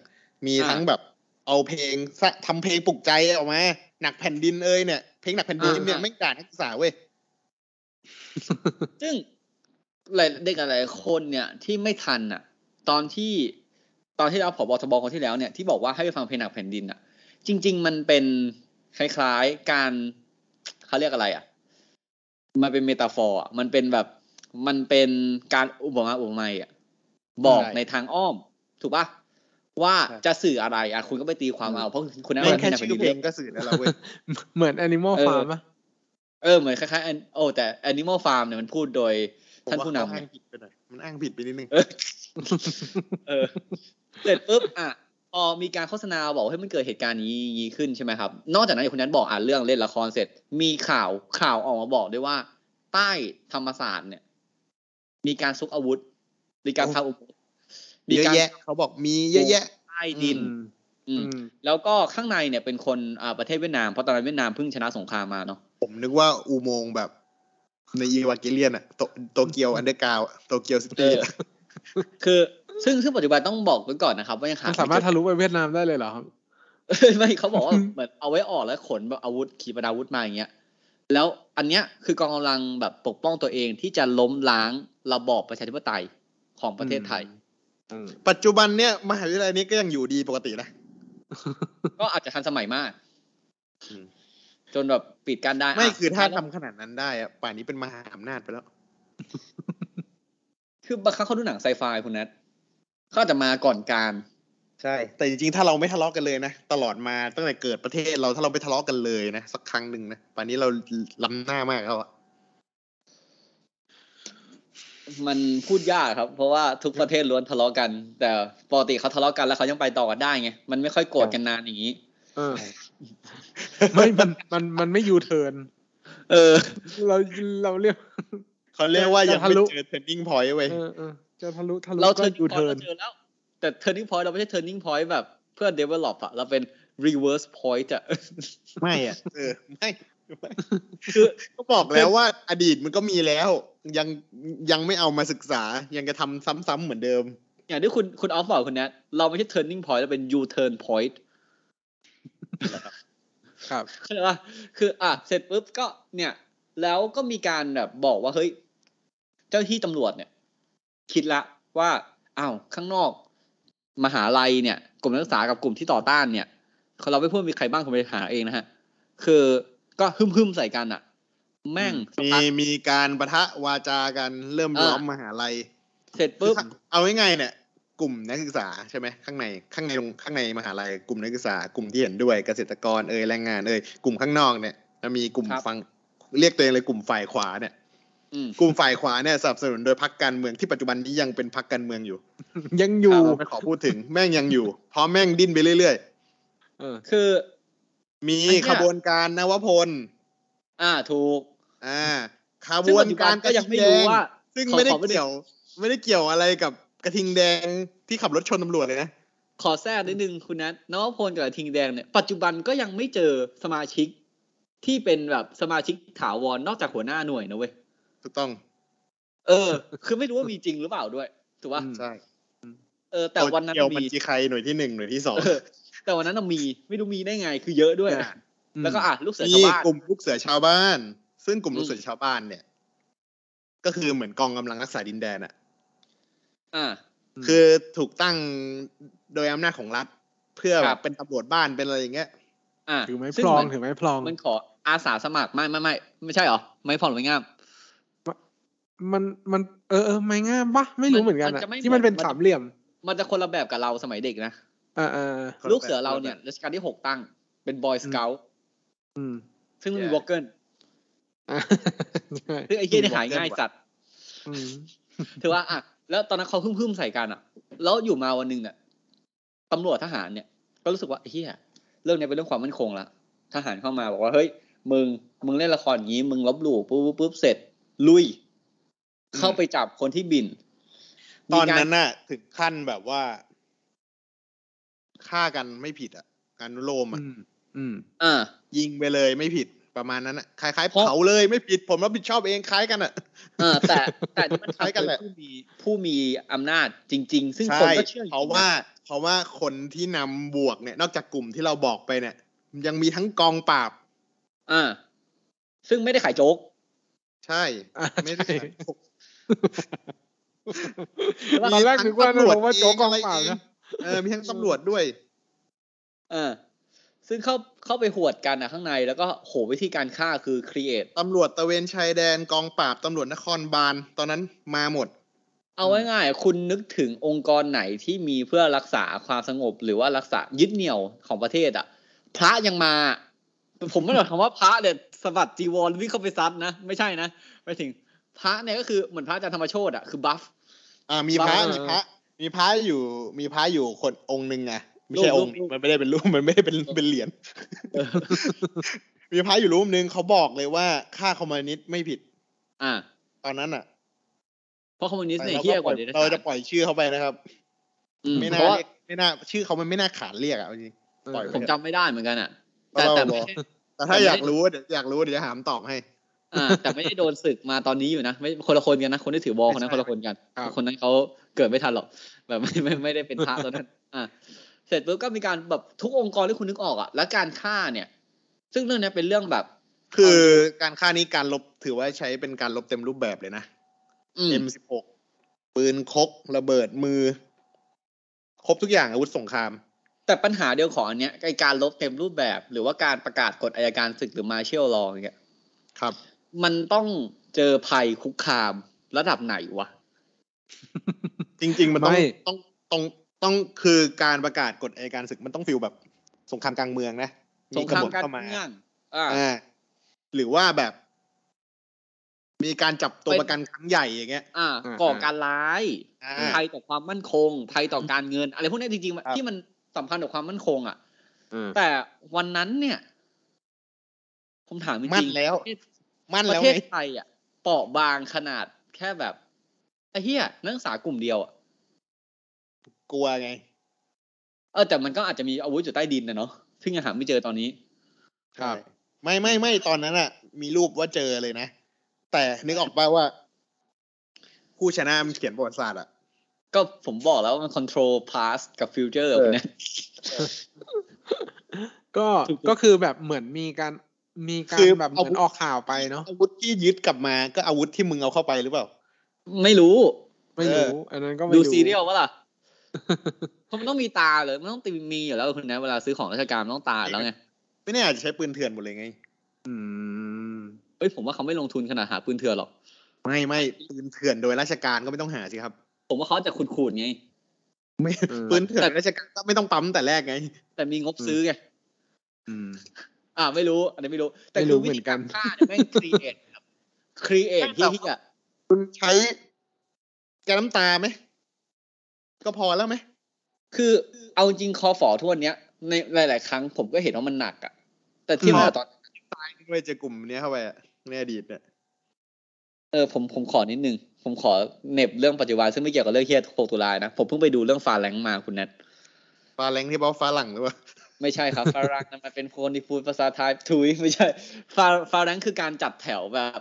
มีทั้งแบบเอาเพลงสะทำเพลงปลุกใจออกมาหนักแผ่นดินเอ้ยเนี่ยเพลงหนักแผ่นดินเนี่ยอ่าไม่ด่านักศึกษาเว้ยซึ่งหลายเด็กหลายคนเนี่ยที่ไม่ทันอะ ตอนที่ตอนที่เราผบทบคนที่แล้วเนี่ยที่บอกว่าให้ไปฟังเพลงหนักแผ่นดินอะ จริง ๆ มันเป็นคล้าย ๆ การเขาเรียกอะไรอะ มันเป็นเมตาฟอร์อะมันเป็นแบบ มันเป็นการอุปมาอุปไมยอะบอกใช่ในทางอ้อม ถูกปะว่าใช่จะสื่ออะไรอะคุณก็ไปตีความเอาเพราะคุณนั่งแม่งฟังเพลแค่งหนักชื่แผ่อนดินเพลเยงอะก็สื่อแล้วเราเว้ยเหมือน Animal เออ Farm ปะเออเหมือนคล้ายๆ An- โอ้แต่ Animal Farm เนี่ยมันพูดโดยท่านผู้นำผมว่เขอ้างผิดไปหน่อยมันอ้างผิดไปนิดนึงเออเออเสร็จปุ๊บอะพอมีการโฆษณาบอกว่าให้ยมันเกิดเหตุการณ์นี้นี้ขึ้นใช่ไหมครับ นอกจากนั้นอย่างคนนั้นบอกอ่านเรื่องเล่นละครเสร็จ มีข่าวข่าวออกมาบอกด้วยว่า ใต้ธรรมศาสตร์เนี่ย มีการซุกอาวุธ มีการทำอุโมงค์มีเยอะการแยะเขาบอกมีเยอะแยะใต้ดินอืมอืมอืมแล้วก็ข้างในเนี่ยเป็นคนอ่าประเทศเวียดนามเพราะตอนนั้นเวียดนามเพิ่งชนะสงครามมาเนาะผมนึกว่าอุโมงค์แบบ ในอีวาเกเลียนอะโตโตเกียวอันเดอร์กาวโตเกียวซิเอตี้อคือซึ่งซึ่งปัจจุบันต้องบอกไว้ก่อนนะครับ ว่ายังหามันสามารถไเจอทะลุไปเวียดนามได้เลยเหรอครับไม่เขาบอกว่าเหมือนเอาไว้ออกแล้วขนแบบอาวุธขีปนาวุธมาอย่างเงี้ยแล้วอันเนี้ยคือกองกำลังแบบปกป้องตัวเองที่จะล้มล้าง ระบอบประชาธิปไตยของประเทศไทยอืมปัจจุบันเนี่ยมหาวิทยาลัยนี้ก็ยังอยู่ดีปกตินะ ก็อาจจะทันสมัยมากอืมจนแบบปิดกั้นได้ ไม่ะคือถ้าแล้วทำขนาดนั้นได้อะป่านนี้เป็นมหาอำนาจไปแล้ว คือบางครั้งเขาดูหนังไซไฟคุณนัทเขาอาจจะมาก่อนการ ใช่ แต่จริงๆ ถ้าเราไม่ทะเลาะกันเลยนะ ตลอดมาตั้งแต่เกิดประเทศเราถ้าเราไม่ทะเลาะกันเลยนะ สักครั้งหนึ่งนะป่านนี้เราล้ำหน้ามากแล้วอะ มันพูดยากครับ เพราะว่าทุกประเทศล้วนทะเลาะกัน แต่ปกติเขาทะเลาะกันแล้วเขายังไปต่อกันได้ไงมันไม่ค่อยโกรธกันนานอย่างนี้เออไม่มันมันมันไม่ยูเทิร์นเออ เราเราเรียกเขาเรียกว่ายังจะทะไม่ลุเจอ turning point เว้ยเออเออจะทะลุทะลุเราก็ turning ยู point เทิร์นเราเจอแล้วแต่ turning point เราไม่ใช่ turning point แบบเพื่อ develop อะเราเป็น reverse point อะไม่อะเออไม่ไม่คือก็บอกแล้วว่าอดีตมันก็มีแล้ว ยังยังไม่เอามาศึกษายังจะทำซ้ำๆเหมือนเดิม อย่างที่คุณคุณออฟบอกคุณแนทเราไม่ใช่ turning point เราเป็น u turn point ครับเข้าใจปะคืออะเสร็จปุ๊บก็เนี่ย แล้วก็มีการแบบบอกว่าเฮ้ย เจ้าหน้าที่ตำรวจเนี่ย คิดละว่าอ้าวข้างนอก มหาลัยเนี่ย กลุ่มนักศึกษากับกลุ่มที่ต่อต้านเนี่ยเราไม่พูดมีใครบ้างคุณไปหาเองนะฮะ คือก็ฮึมฮึมๆใส่กันอะ แม่งสักมีพักมีการประทะวาจากันเริ่มอ่าล้อมมหาลัย เสร็จปุ๊บเอาง่ายๆเนี่ยกลุ่มนักศึกษาใช่ไหมข้างในข้างในโรงข้างในมหาลัยกลุ่มนักศึกษากลุ่มที่เห็นด้วยเกษตรกรเอ่ยแรงงานเอ่ยกลุ่มข้างนอกเนี่ยจะมีกลุ่มครับฟังเรียกตัวเองเลยกลุ่มฝ่ายขวาเนี่ยอืมกลุ่มฝ่ายขวาเนี่ยสนับสนุนโดยพรรคการเมืองที่ปัจจุบันนี้ยังเป็นพรรคการเมืองอยู่ ยังอยู่เราไม่ขอพูดถึงแม่งยังอยู่เพราะแม่งดิ้นไปเรื่อยเออคือๆมีไอ้เนี่ยขบวนการนวพล อ่าถูก อ่าขซึ่บงวปันจจุบักานรก็ยังไม่รู้ว่า ซึ่งขอไม่ได้ขอไม่ได้เกี่ยว ไม่ได้เกี่ยวอะไรกับกระทิงแดงที่ขับรถชนตำรวจเลยนะขอแทรกนิดนึงคุณนัทนวพลกับทิงแดงเนี่ยปัจจุบันก็ยังไม่เจอสมาชิกที่เป็นแบบสมาชิกถาวรนอกจากหัวหน้าหน่วยนะเว้ยถูกต้อง เออ คือไม่รู้ว่ามีจริงหรือเปล่าด้วยถูกป่ะอืมใช่เออ แต่วันนั้นเกี่ยวบัญมีชีใครหน่วยที่หนึ่งหน่วยที่สองเออแต่วันนั้นน่ะมีไม่รู้มีได้ไงคือเยอะด้วยอะแล้วก็อะลูกเสือมีชาวบ้านกลุ่มลูกเสือชาวบ้าน ซึ่งกลุ่มอืมลูกเสือชาวบ้านเนี่ย ก็คือเหมือนกองกำลังรักษาดินแดนอะอ่าคือถูกตั้งโดยอำนาจของรัฐ เพื่อคแบรับบเป็นตำรวจบ้านเป็นอะไรอย่างเงี้ยอ่าถือไม้ซึ่พลองมันถือไม้พลอง มันขออาสาสมัครไม่ไม่ไม่ไม่ใช่เหรอไม่พอหรือไม่งามมันมันเออเออไม้งามปะไม่รู้เหมือนกันมันอะจะไม่ที่มันเป็นเหมือนสามเหลี่ยม มันจะคนละแบบกับเราสมัยเด็กนะอ่าอ่าคนละลูกเสือแบบเราคนละเนี่ยแบบรัชกาลที่หกตั้ง เป็นบอยสเกลอืมซึ่งไม่มี Yeah วอลเกิลอ่าใช่ ซึ่งไอ้เหี้ยนี่หายง่ายจัดอืมถือว่าอะแล้วตอนนั้นเขาพึ่มพึ่มๆใส่กันอะ แล้วอยู่มาวันหนึ่งเนี่ยตำรวจทหารเนี่ย ก็รู้สึกว่าไอ้เฮียเรื่องนี้เป็นเรื่องความมั่นคงละทหารเข้ามาบอกว่าเฮ้ยมึงมึงเล่นละครอย่างนี้ มึงลบหลู่ปุ๊บปุ๊บปุ๊บเสร็จ ลุย เข้าไปจับคนที่บิน ตอนมีการนั้นน่ะ ถึงขั้นแบบว่าฆ่ากันไม่ผิดอะการนุโลมอะอืมอืม อ่า ยิงไปเลยไม่ผิด ประมาณนั้นอะคล้ายๆเพราะเผาเลยไม่ผิดผมรับผิดชอบเองคล้ายกันอะเออแต่แต่นี่มันคล้ายทำกันโดแหยละผู้มีผู้มีอำนาจจริง ๆ ซึ่งใช่คนก็เชื่อจงๆเพราะว่า เพราะว่าคนที่นำบวกเนี่ย นอกจากกลุ่มที่เราบอกไปเนี่ย ยังมีทั้งกองปราบอ่าซึ่งไม่ได้ขายโจ๊ก ใช่อ่าไม่ได้ใช่ขายพวกตอนแรกนึกว่ามีทั้งนึกว่าโจ๊กกองตำรวจเปล่าเองนะเออมีทั้งตำรวจด้วย เออ ซึ่งเข้าเข้าไปหวดกันอะข้างในแล้วก็โหวิธีการฆ่าคือครีเอทตำรวจตระเวนชายแดนกองปราบตำรวจนครบาลตอนนั้นมาหมด เอาไว้ง่ายๆคุณนึกถึงองค์กรไหนที่มีเพื่อรักษาความสงบ หรือว่ารักษายึดเหนี่ยวของประเทศอะ พระยังมา ผมไม่ได้คำว่าพระเนี่ยสะบัดจีวรวิ่งเข้าไปซัดนะไม่ใช่นะไปถึงพระเนี่ยก็คือเหมือนพระอาจารย์ธรรมโชตอะคือบัฟอ่ามีพระบ้ามีพระมีพระอยู่มีพระอยู่คนองค์หนึ่งไง ไม่ใช่รูปองค์รูปมันไม่ได้เป็นรูปมันไม่ได้เป็นเป็นเหรียญมีพระอยู่รูปหนึ่งเขาบอกเลยว่าฆ่าคอมมิวนิสต์ไม่ผิด อ่า ตอนนั้นอะ เพราะคอมมิวนิสต์เนี่ยแต่เฮี้ยเรากว่าปเดล่อยรัจเราฉาจะปล่อยชื่อเขาไปนะครับอืมไม่เพน่าราะว่าเรียกไม่น่า ชื่อเขามันไม่น่าขานเรียกอะเอาจริงปล่อยไปผมจำไม่ได้เหมือนกันอะ แต่แต่แต่แต่ไม่ได้แต่ถ้าแต่ไม่อยากรู้เดี๋ยวอยากรู้เดี๋ยวจะหามตอบให้อ่าแต่ไม่ได้โดนศึกมาตอนนี้อยู่นะไม่คนละคนกันนะคนที่ถือวอลคนนั้นไม่คใช่นละคนกันครับคนนั้นเขาเกิดไม่ทันหรอกแบบไม่ไม่ไม่ได้เป็นพระตอนนั้น อ่า เสร็จปุ๊บก็มีการแบบทุกองค์กรที่คุณนึกออกอะและการฆ่าเนี่ย ซึ่งเรื่องเนี้ยเป็นเรื่องแบบ คือการฆ่านี้การลบถือว่าใช้เป็นการลบเต็มรูปแบบเลยนะอืม M16 ปืนคกระเบิดมือ ครบทุกอย่างอาวุธสงคราม แต่ปัญหาเดียวของอันเนี้ยไอการลบเต็มรูปแบบ หรือว่าการประกาศกฎอายการศึกหรือมาเชียลลออย่างเงี้ยครับ มันต้องเจอภัยคุกคามระดับไหนวะจริง ๆ มันต้องไม่ต้องต้อง ต้องคือการประกาศกฎอัยการศึกมันต้องฟิลแบบสงครามกลางเมืองนะสงครามบฏการเข้ามาเมืองอ่าอ่าหรือว่าแบบ มีการจับตัวเป็นประกันครั้งใหญ่อย่างเงี้ย อ่าอ่าก่อการร้ายอ่าภัยต่อความมั่นคงภัยต่อการเงิน อะไรพวกเนี้ยจริงครับๆที่มันสัมพันธ์กับความมั่นคง อะอืมแต่วันนั้นเนี่ยผมถามจริงๆมั่นแล้วประเทศมั่นปแล้วระเทศไงไทยอะเปราะบางขนาดแค่แบบไอ้เหี้ยนักศึกษากลุ่มเดียวอะ กลัวไง เออแต่มันก็อาจจะมีอาวุธอยู่ใต้ดินนะเนาะซึ่งยังหาไม่เจอตอนนี้ ครับใช่ไม่ไม่ไม่ตอนนั้นอะมีรูปว่าเจอเลยนะ แต่นึกออกป่าว่า ผู้ชนะมันเขียนประวัติศาสตร์อะก็ผมบอกแล้วว่ามัน control past กับ future เออเนี่ยก็ถูกก็คือแบบเหมือนมีการมีการแบบเหมือนออกข่าวไปเนาะอาวุธที่ยึดกลับมาก็อาวุธที่มึงเอาเข้าไปหรือเปล่า ไม่รู้ ไม่รู้ อันนั้นก็ไม่ดูรู้ซีเรียลวะล่ะ เพราะมันต้องมีตาเลยมันต้องตีมีอยู่แล้วคุณนะเวลาซื้อของราชการมันต้องตาอยู่แล้วไงไม่แน่อาจจะใช้ปืนเถื่อนหมดเลยไง อืมเอ้ยผมว่าเขาไม่ลงทุนขนาดหาปืนเถื่อนหรอก ไม่ไม่ปืนเถื่อนโดยราชการก็ไม่ต้องหาสิครับ ผมว่าเขาจะขูดๆไง ไม่อืมปืนเถื่อนราชการก็ไม่ต้องปั๊มแต่แรกไง แต่มีงบซื้อไง อืม อ่าไม่รู้ อันนี้ไม่รู้ แต่ไม่รู้คือวิธีการเหมือนกันฆ่าเนี่ยแม่งครีเอทครีเอทที่ที่อะคุณใช้แก๊สน้ำตาไหม ก็พอแล้วไหมคือเอาจริงคอฝอทุกวันเนี้ยในหลาย ๆ ครั้งผมก็เห็นว่ามันหนักอะแต่ที่อืมมาตอนด้วยเจอกลุ่มเนี้ยเข้าไปอะในอดีตเนี่ยเออผมผมขอนิดนึง ผมขอเหน็บเรื่องปัจจุบันซึ่งไม่เกี่ยวกับเรื่องเฮีย6ตุลานะ ผมเพิ่งไปดูเรื่องฟาแรงมาคุณแนทฟ้าแรงที่บอกฟ้าหลังหรือเปล่าไม่ใช่ครับฟารังนั้นมันเป็นคนที่พูดภาษาไทยทุยไม่ใช่ฟาฟาแรงคือการจัดแถวแบบ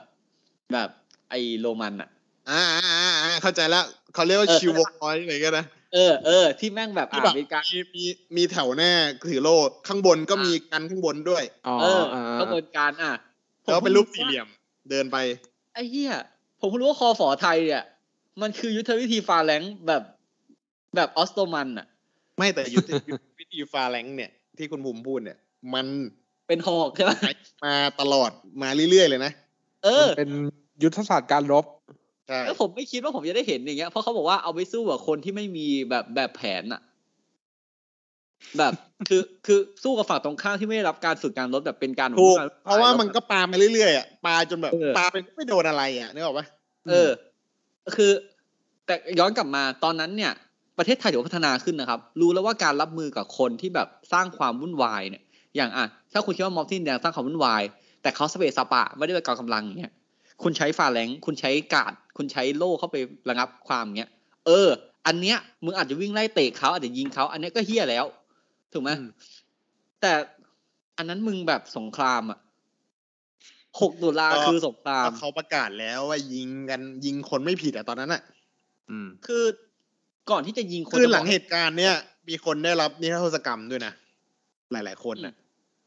แบบไอโรมันอะอ่าอ่าอ่าอ่าเข้าใจแล้วเขาเรียกว่าเออชิวบอยอะไรก็นะ เออเออที่แม่งแบบที่อ่าแบบมีการมีมีมีแถวหน้าถือโล่ข้างบนก็มีกันข้างบนด้วยอ๋อเอออ่ากระบวนการอะแล้วเป็นรูปสี่เหลี่ยมเดินไปไอ้เหี้ยผมเพิ่งรู้ว่าคอฝอไทยเนี่ยมันคือยุทธวิธีฟาแรงค์แบบแบบออสโตมันอะ ไม่แต่ยุทธยุทธวิธีฟาแรงเนี่ย ที่คุณภูมิพูดเนี่ย มันเป็นหอกใช่ไหมมาตลอดมาเรื่อยๆเลยนะ เออมันเป็นยุทธศาสตร์การรบใช่ แล้วผมไม่คิดว่าผมจะได้เห็นอย่างเงี้ยเพราะเขาบอกว่าเอาไปสู้กับคนที่ไม่มีแบบแบบแผนอะแบบคือคือสู้กับฝั่งตรงข้ามที่ไม่ได้รับการฝึกการรบแบบเป็นการถูกการเพราะว่ามันก็ปามาเรื่อยๆอะปาจนแบบเออปาเป็นไม่โดนอะไรอะนึกออกปะเออ คือ แต่ย้อนกลับมาตอนนั้นเนี่ย ประเทศไทยถือว่าพัฒนาขึ้นนะครับ รู้แล้วว่าการรับมือกับคนที่แบบสร้างความวุ่นวายเนี่ย อย่างอะถ้าคุณคิดว่ามอฟที่ดินแดงสร้างความวุ่นวาย แต่เขาสเปซสปะไม่ได้เป็นกองกำลังอย่างเงี้ย คุณใช้ฟาแรงค์คุณใช้การ์ดคุณใช้โล่เข้าไประงับความเงี้ย เออ อันเนี้ยมึงอาจจะวิ่งไล่เตะเขาอาจจะยิงเขาอันเนี้ยก็เฮี้ยแล้ว ถูกไหมอืมแต่อันนั้นมึงแบบสงครามอะหกตุลาคือสงครามก็เขาประกาศแล้วว่ายิงกันยิงคนไม่ผิดอะตอนนั้นอะอืมคือก่อนที่จะยิงคนคือจะบกหลังเหตุการณ์เนี้ยมีคนได้รับนิรโทษกรรมด้วยนะหลาย ๆ คนน่ะ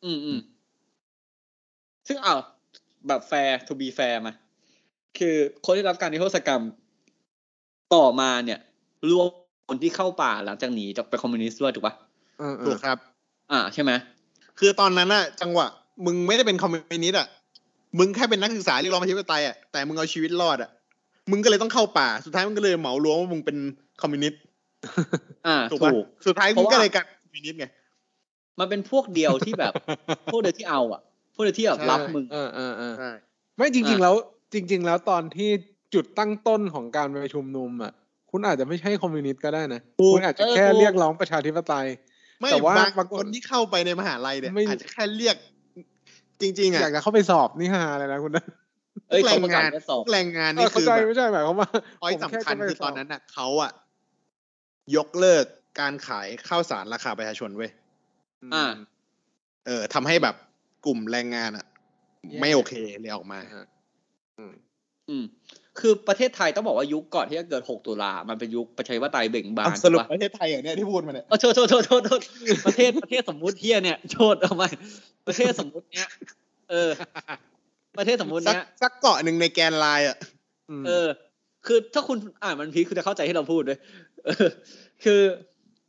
อืมอืมซึ่งเอาแบบแฟร์ to be fair มา คือคนที่รับการนิรโทษกรรม ต่อมาเนี่ยรวมคนที่เข้าป่าหลังจากหนีจากไปนคอมมิวนิสต์ด้วยถูกปะเออเอถูกครับ อ่าใช่ไหมคือตอนนั้นอะจังหวะ มึงไม่ได้เป็นคอมมิวนิสต์อะมึงแค่เป็นนักศึกษาเรียกร้องประชาธิปไตยอะแต่มึงเอาชีวิตรอดอะมึงก็เลยต้องเข้าป่า สุดท้ายมึงก็เลยเหมารวมว่ามึงเป็นคอมมิวนิสต์อ่าถูกถูปะเพราะว่าสุดท้ายมึงราะว่าก็เลยกลายเป็นคอมมิวนิสต์ไงมันเป็นพวกเดียวที่แบบ พวกเดียวที่เอาอะ พวกเดียวที่แบบใช่รับมึงเออเออเออใช่ไม่จริงอะๆแล้ว จริง ๆ แล้วตอนที่จุดตั้งต้นของการไปชุมนุมอะ คุณอาจจะไม่ใช่คอมมิวนิสต์ก็ได้นะ คุณอาจจะแค่เรียกร้องประชาธิปไตยไม่แต่ว่าบางปรากฏคนที่เข้าไปในมหาลัยเนี่ยไม่อาจจะแค่เรียก จริง ๆอะอยากจะเข้าไปสอบนี่ฮาเลยนะคุณนะเอ้ยแรเขางประกาศงานจะสอบแรงงานเอนี่อเข้าคือใจแบบไม่ใช่หมายความว่าพอยผมสำแคัญจะไปคือสตบอนนั้นน่ะเขาอะยกเลิกการขายข้าวสารราคาประชาชนเว้ยอ่า เออทำให้แบบกลุ่มแรงงานอะแย่ไม่โอเคเลยออกมา อืมอืม คือประเทศไทยต้องบอกว่ายุคก่อนที่จะเกิด 6 ตุลา มันเป็นยุคประชาธิปไตยเบ่งบานสรุปถูกปะประเทศไทยเหรอเนี่ยที่พูดมาเนี่ยเออโทษโทษโทษโทษโทษประเทศประเทศสมมุติเฮียเนี่ยโทษเอาไหมประเทศสมมุติเนี้ยเออ ประเทศสมมุติสักเนี้ยสักเกาะหนึ่งในแกนไลน์อะมเออ คือถ้าคุณอ่านมันพีคคุณจะเข้าใจที่เราพูดด้วยเออคือ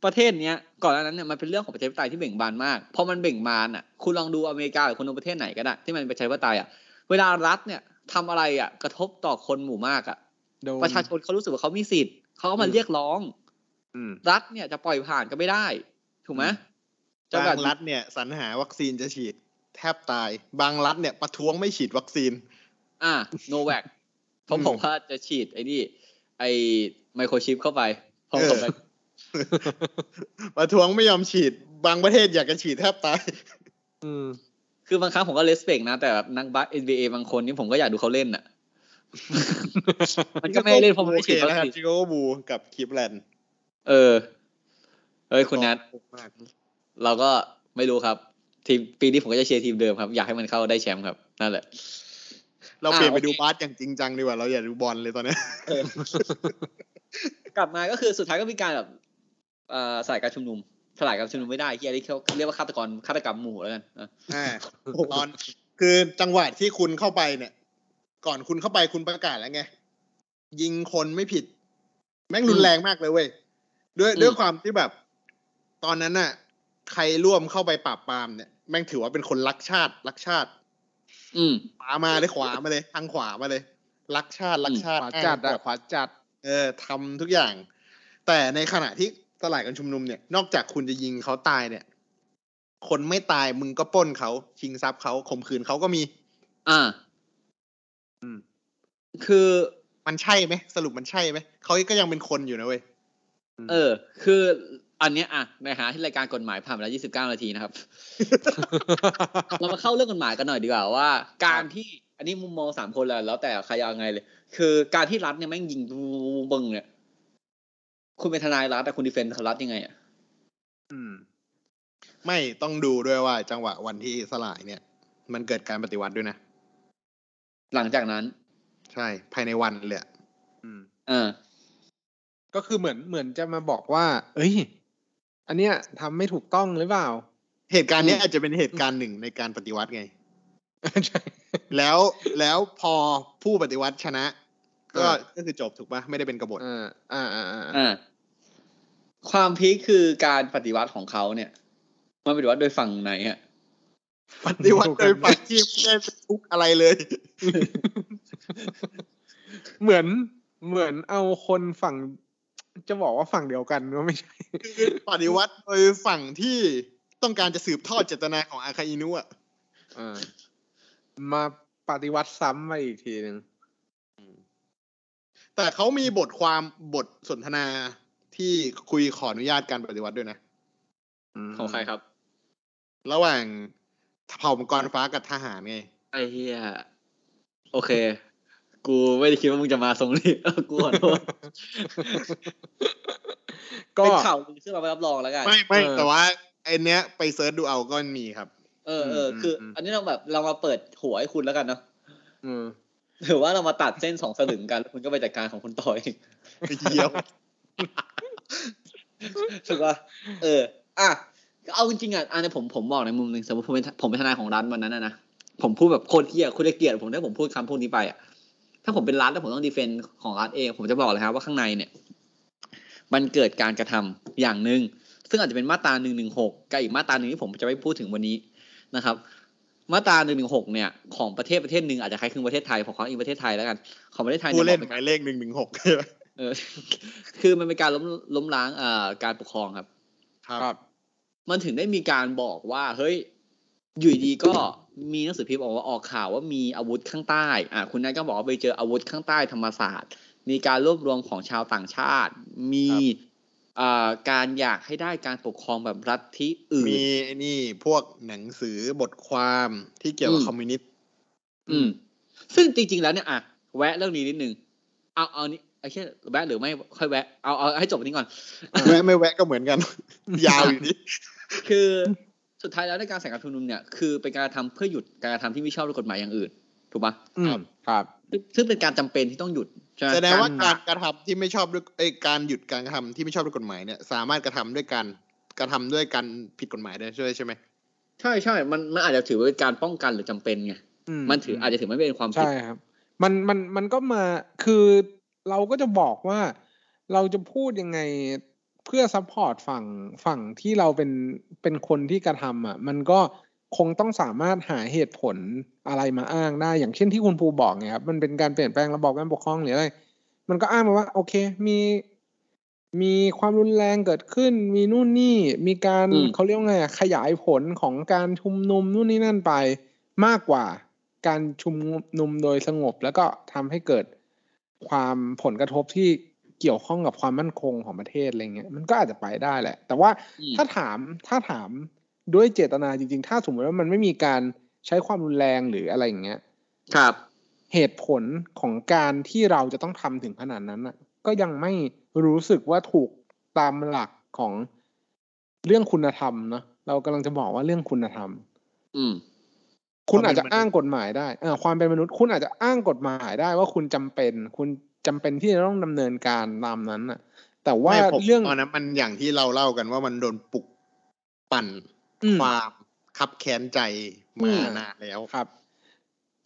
ประเทศเนี้ยก่อนหน้านั้นเนี่ยมันเป็นเรื่องของประชาธิปไตยที่เบ่งบานมากพอมันเบ่งบานอะ คุณลองดูอเมริกาหรือคุณดูประเทศไหนก็ได้ที่มันเป็นประชาธิปไตยอะเวลารัฐเนี่ย ทำอะไรอะ กระทบต่อคนหมู่มากอะโดนประชาชนเขารู้สึกว่าเขามีสิทธิ์เขาก็มาเรียกร้องอืมรัฐเนี่ยจะปล่อยผ่านก็ไม่ได้ ถูกไหมจะบาแบบงรัฐเนี่ยสรรหาวัคซีนจะฉีดแทบตาย บางรัฐเนี่ยประท้วงไม่ฉีดวัคซีน อ่าโนแวคเขาบอกว่าจะฉีดไอ้นี่ ไอ้ไมโครชิปเข้าไปพร้อมกับเออประท้วงไม่ยอมฉีด บางประเทศอยากจะฉีดแทบตาย อืม คือบางครั้งผมก็เลสเปกนะ แต่แบบนักบาส NBA บางคนนี่ผมก็อยากดูเขาเล่นอะ มันก็ไม่ให้เล่นเพราะมันไม่ฉีดโอวัเคคนะครับซีนชิโกโกบูกับคิปแลนด์เออเฮ้ยคุณนัทเราก็ไม่รู้ครับ ทีมปีนี้ผมก็จะเชียร์ทีมเดิมครับ อยากให้มันเข้าได้แชมป์ครับ นั่นแหละ เราเปลี่ยนอ่าไปดูโอเคบาสอย่างจริงจังดีกว่า เราอย่าดูบอลเลยตอนเนี้ยกลับมาก็คือสุดท้ายก็มีการแบบเอ่อสลายการชุมนุมส ลายการชุมนุมไม่ได้ที่อันนี้เขาเรียกว่าฆาตกรฆาตกรรมหมู่แล้วกันอะอ่าตอนคือจังหวะที่คุณเข้าไปเนี่ย ก่อนคุณเข้าไปคุณประกาศแล้วไง ยิงคนไม่ผิด แม่งรุนแรงมากเลยเว้ยด้วยด้วยความที่แบบ ตอนนั้นน่ะ ใครร่วมเข้าไปปราบปรามเนี่ยแม่งถือว่าเป็นคนรักชาติ รักชาติ อืมขวามาเลยขวามาเลย ทางขวามาเลย รักชาติรักชาติขวาจัดอ้าอะงขวาจัด เออทำทุกอย่าง แต่ในขณะที่ สลายการชุมนุมเนี่ย นอกจากคุณจะยิงเขาตายเนี่ย คนไม่ตายมึงก็ปล้นเขาชิงทรัพย์เขาข่มขืนเขาก็มี อ่า อืม คือมันใช่ไหมสรุปมันใช่ไหมเขาก็ยังเป็นคนอยู่นะเว้ยเออ คือ อันเนี้ยอะในหาที่รายการกฎหมายผ่านมาแล้ว29นาทีนะครับ เรามาเข้าเรื่องกฎหมายกันหน่อยดีกว่าว่า การที่อันนี้มุมมองสามคนแหละแล้วแต่ใครเอาไงเลย คือการที่รัฐเนี่ยแม่งยิงบึงเนี่ย คุณเป็นทนายรัฐแต่คุณดีเฟนต์รัฐยังไงอะอืม ไม่ต้องดูด้วยว่า จังหวะวันที่สลายเนี่ย มันเกิดการปฏิวัติด้วยนะ หลังจากนั้น ใช่ ภายในวันเลยอะอืมเออก็คือเหมือนเหมือนจะมาบอกว่า เอ้ย อันเนี้ยทำไม่ถูกต้องหรือเปล่า เหตุการณ์เนี้ยอืมอาจจะเป็นเหตุการณ์หนึ่งในการปฏิวัติไงใช่แล้วแล้วพอผู้ปฏิวัติชนะ ก็อ่าก็คือจบถูกปะไม่ได้เป็นกบฏอ่าอ่าอ่าอ่าอ่าความพีคคือการปฏิวัติของเขาเนี่ย มันปฏิวัติโดยฝั่งไหนฮะปฏิวัติโดยฝั่งที่ไม่ได้เป็นทุกข์อะไรเลย เหมือนเหมือนเอาคนฝั่ง จะบอกว่าฝั่งเดียวกันก็ไม่ใช่คือปฏิวัติโดยฝั่งที่ต้องการจะสืบทอดเจตนาของอาคาอินุอะอ่ามาปฏิวัติซ้ำมาอีกทีหนึ่ง แต่เขามีบทความบทสนทนาที่คุยขออนุญาตการปฏิวัติด้วยนะมของใครครับ ระหว่างเผ่ามังกรฟ้ากับทหารไง ไอ้เฮียโอเค กูไม่ได้คิดว่ามึงจะมาทรงนี้เออกูขอโทษก็เป็นข่าวลือซึ่งเราไม่รับรองแล้วกัน ไม่ไม่เออแต่ว่าไอเนี้ยไปเซิร์ชดูเอาก็มีครับ เออเอออืมคืออมอันนี้เราแบบเรามาเปิดหัวให้คุณแล้วกันเนาะอืม หรือว่าเรามาตัดเส้นสองสลึงกันแล้วคุณก็ไปจัดการของคุณต่อเองไอ้เหี้ยถูกป่ะเออ อะก็เอาจริงๆอะอันนี้ผมผมบอกในมุมหนึ่งสมมติผมเป็นผมเป็นทนายของรัฐวันนั้นนะนะผมพูดแบบโคตรเกลียดคุณจะเกลียดผมถ้าผมพูดคำพวกนี้ไปอะถ้าผมเป็นรัฐแล้วผมต้องดีเฟนต์ของรัฐเองผมจะบอกเลยครับว่าข้างในเนี่ย มันเกิดการกระทำอย่างหนึ่งซึ่งอาจจะเป็นมาตราหนึ่งหนึ่งหกกับอีกมาตราหนึ่งที่ผมจะไม่พูดถึงวันนี้นะครับ มาตราหนึ่งหนึ่งหกเนี่ยของประเทศประเทศหนึ่งอาจจะคล้ายคลึงประเทศไทยผมขออีกประเทศไทยแล้วกัน ของประเทศไทยผู้ยเล่นบอกหมายเลขหนึ่งหนึ่งหกเออคือมันเป็นการล้มล้มล้างเอ่อการปกครองครับ ครับ มันถึงได้มีการบอกว่าเฮ้ยอยู่ดีๆก็มีหนังสือพิมพ์ออกว่าออกข่าวว่ามีอาวุธข้างใต้อะคุณนายก็บอกว่าไปเจออาวุธข้างใต้ธรรมศาสตร์ มีการรวบรวมของชาวต่างชาติ มีอ่า การอยากให้ได้การปกครองแบบรัฐที่อื่น มีไอ้นี่พวกหนังสือบทความที่เกี่ยวกับอืมคอมมิวนิสต์อืม ซึ่งจริง ๆ แล้วเนี่ยอะแวะเรื่องนี้นิดนึงเอาเอานี่ไอ้แค่แวะหรือไม่ค่อยแวะเอาเอาให้จบอันนี้ก่อนแวะไม่แวะก็เหมือนกัน ยาวอยู่นี่คือสุดท้ายแล้วในการแสดงการชุมนุมเนี่ยคือเป็นการทำเพื่อหยุดการกระทำที่ไม่ชอบด้วยกฎหมายอย่างอื่น ถูกปะอืมครับ ซึ่งซึ่งเป็นการจำเป็นที่ต้องหยุดใช่ไหมแสดงว่าการการกระทำที่ไม่ชอบด้วยไอยการหยุดการกระทำที่ไม่ชอบด้วยกฎหมายเนี่ย สามารถกระทำด้วยการกระทำด้วยการผิดกฎหมายได้ใช่ไหมใช่ไหมใช่ใช่มันมันอาจจะถือว่าเป็นการป้องกันหรือจำเป็นไงอืมันถืออาจจะถือไม่เป็นความผิดใช่ครับ มันมันมันก็มาคือเราก็จะบอกว่าเราจะพูดยังไงเพื่อ support ฝั่งฝั่งที่เราเป็นเป็นคนที่กระทำอะ มันก็ คงต้องสามารถหาเหตุผลอะไรมาอ้างได้ อย่างเช่นที่คุณภูบอกไงครับมันเป็นการเปลี่ยนแปลงระบอบการปกครองหรืออะไร มันก็อ้างมาว่า โอเค มีมีความรุนแรงเกิดขึ้น มีนู่นนี่ มีการอืมเขาเรียกว่าไงอะขยายผลของการชุมนุมนู่นนี่นั่นไปมากกว่าการชุมนุมโดยสงบ แล้วก็ทำให้เกิดความผลกระทบที่เกี่ยวข้องกับความมั่นคงของประเทศอะไรเงี้ยมันก็อาจจะไปได้แหละ แต่ว่าอืมถ้าถามถ้าถาม ด้วยเจตนาจริง ๆ ถ้าสมมติว่ามันไม่มีการใช้ความรุนแรงหรืออะไรอย่างเงี้ย ครับ เหตุผลของการที่เราจะต้องทำถึงขนาดนั้นน่ะ ก็ยังไม่รู้สึกว่าถูกตามหลักของเรื่องคุณธรรมเนอะเรากำลังจะบอกว่าเรื่องคุณธรรม อืม คุณอาจจะอ้างกฎหมายได้เออความเป็นมนุษย์ คุณอาจจะอ้างกฎหมายได้ว่าคุณจำเป็น คุณจำเป็นที่จะต้องดำเนินการตามนั้นน่ะ แต่ว่าไม่ผมเรื่องตอนนั้นมันอย่างที่เราเล่ากันว่ามันโดนปลุกปั่นอืม ความคับแค้นใจอืมามนานแล้วครับ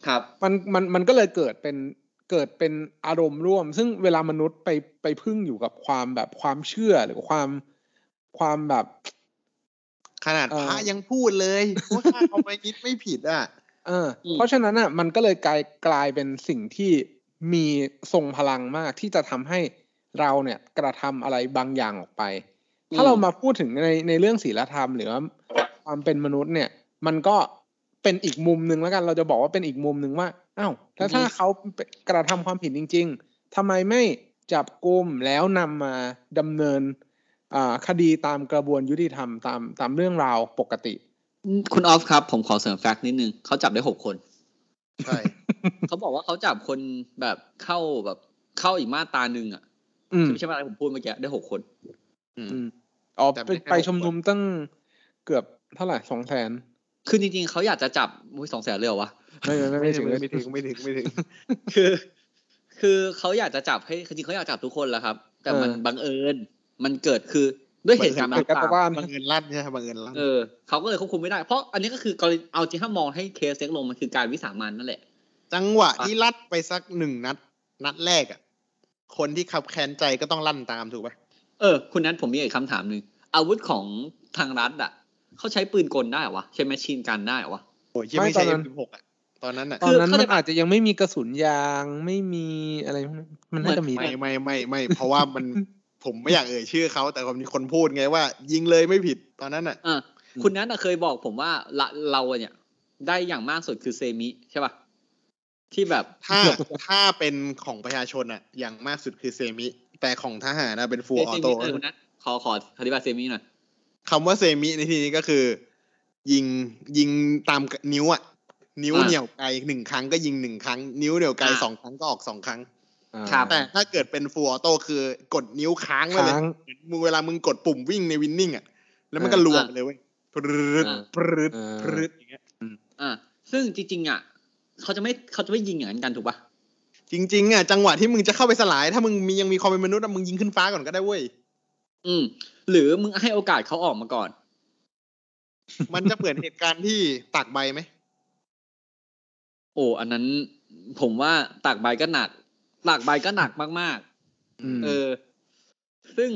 ครับ มันมันมันก็เลยเกิดเป็นเกิดเป็นอารมณ์ร่วม ซึ่งเวลามนุษย์ไปไปพึ่งอยู่กับความแบบความเชื่อหรือความความแบบ ขนาดเอ่อพระยังพูดเลยว่าข้าเอาไปนิดไม่ผิดอะเอออมเพราะฉะนั้นอะ มันก็เลยกลายกลายเป็นสิ่งที่มีทรงพลังมากที่จะทำให้เราเนี่ยกระทำอะไรบางอย่างออกไป ถ้าเรามาพูดถึงในในเรื่องศีลธรรมหรือว่า ความเป็นมนุษย์เนี่ย มันก็เป็นอีกมุมหนึ่งแล้วกัน เราจะบอกว่าเป็นอีกมุมหนึ่งว่าอ้าวแล้วถ้าเขากระทำความผิดจริง ๆทำไมไม่จับกลุ่มแล้วนำมาดำเนินอ่าคดีตามกระบวนยุติธรรมตามตามเรื่องราวปกติ คุณออฟครับ ผมขอเสริมแฟกต์นิดนึงเขาจับได้หกคนใช่เขาบอกว่าเขาจับคนแบบเข้าแบบเข้าอีกมาตราหนึ่งอะอืมไม่ใช่มาตราที่ผมพูดเมื่อกี้ได้หกคนอืมอืมอ๋อแต่ไปไม่ใช่ไปหกชุมนุมตั้งเกือบ เท่าไหร่สองแสนคือจริงๆเขาอยากจะจับอุ้ยสองแสนเลยเหรอวะไม่ไม่ไม่ไม่ไม่ถึถึงงไม่ถึงไม่ถึงไม่ถึงคือ คือเขาอยากจะจับให้จริงๆเขาอยากจับทุกคนแหละครับ แต่มันเออบังเอิญมันเกิดคือด้วยเหตุการณ์เกิดการต่างตะบ้านบังเอิญลั่นใช่ไหมบังเอิญลั่นๆเออเขาก็เลยควบคุมไม่ได้เพราะอันนี้ก็คือกรณีเอาจริงถ้ามองให้เคสเล็กลงมันคือการวิสามันนั่นแหละ จังหวะที่ลั่นไปสักหนึ่งนัด นัดแรกอะคนที่ขับแค้นใจก็ต้องลั่นตามถูกปะเออคุณนั้นผมมีอีกคำถามหนึ่งอาวุธของทางรัฐอะ เขาใช้ปืนกลได้เหรอวะ ใช้แมชชีนกันได้เหรอวะโอ้ยยังไม่ไม่ใช่ตอนนั้น M16 อะตอนนั้นอะตอนนั้นคือมันเข้าใจปะอาจจะยังไม่มีกระสุนยางไม่มีอะไรพวกนั้นมันน่าจะมีไม่ไม่ไม่ไม่เพราะว่ามันผมไม่อยากเอ่ยชื่อเขาแต่มีคนพูดไงว่า ยิงเลยไม่ผิดตอนนั้นอะอะคุณนั้นอะเคยบอกผมว่าละเราอะเนี่ย ได้อย่างมากสุดคือ semi ใช่ป่ะที่แบบถ้าถ้าเป็นของประชาชนอะ อย่างมากสุดคือ semi แต่ของทหารนะเป็น full auto semi เออคุณนัทขอขออธิบาย semi หน่อย คำว่า semi ในที่นี้ก็คือ ยิงยิงตามนิ้วอะ นิ้วอ่าเหนี่ยวไกลหนึ่งครั้งก็ยิงหนึ่งครั้ง นิ้วเหนี่ยวไกลอ่าสองครั้งก็ออกสองครั้งอ่าครับแต่ถ้าเกิดเป็น full auto คือกดนิ้วค้างไว้เลยค้างเหมือนมึงเวลามึงกดปุ่มวิ่งใน Winning อะ แล้วมันก็อ่ารวมเลยเว้ยปรึดอ่าปรึดอ่าปรึดอย่างเงี้ยอะซึ่งจริงๆอะเขาจะไม่เขาจะไม่ยิงอย่างนั้นกันถูกป่ะจริง ๆ อะ จังหวะที่มึงจะเข้าไปสลาย ถ้ามึงมียังมีความเป็นมนุษย์อะมึงยิงขึ้นฟ้าก่อนก็ได้เว้ย อืม หรือมึงให้โอกาสเขาออกมาก่อน มันจะเปิดเหตุการณ์ที่ตากใบไหมโอ้อันนั้นผมว่าตากใบก็หนักตากใบก็หนักมากอืมๆเออ ซึ่ง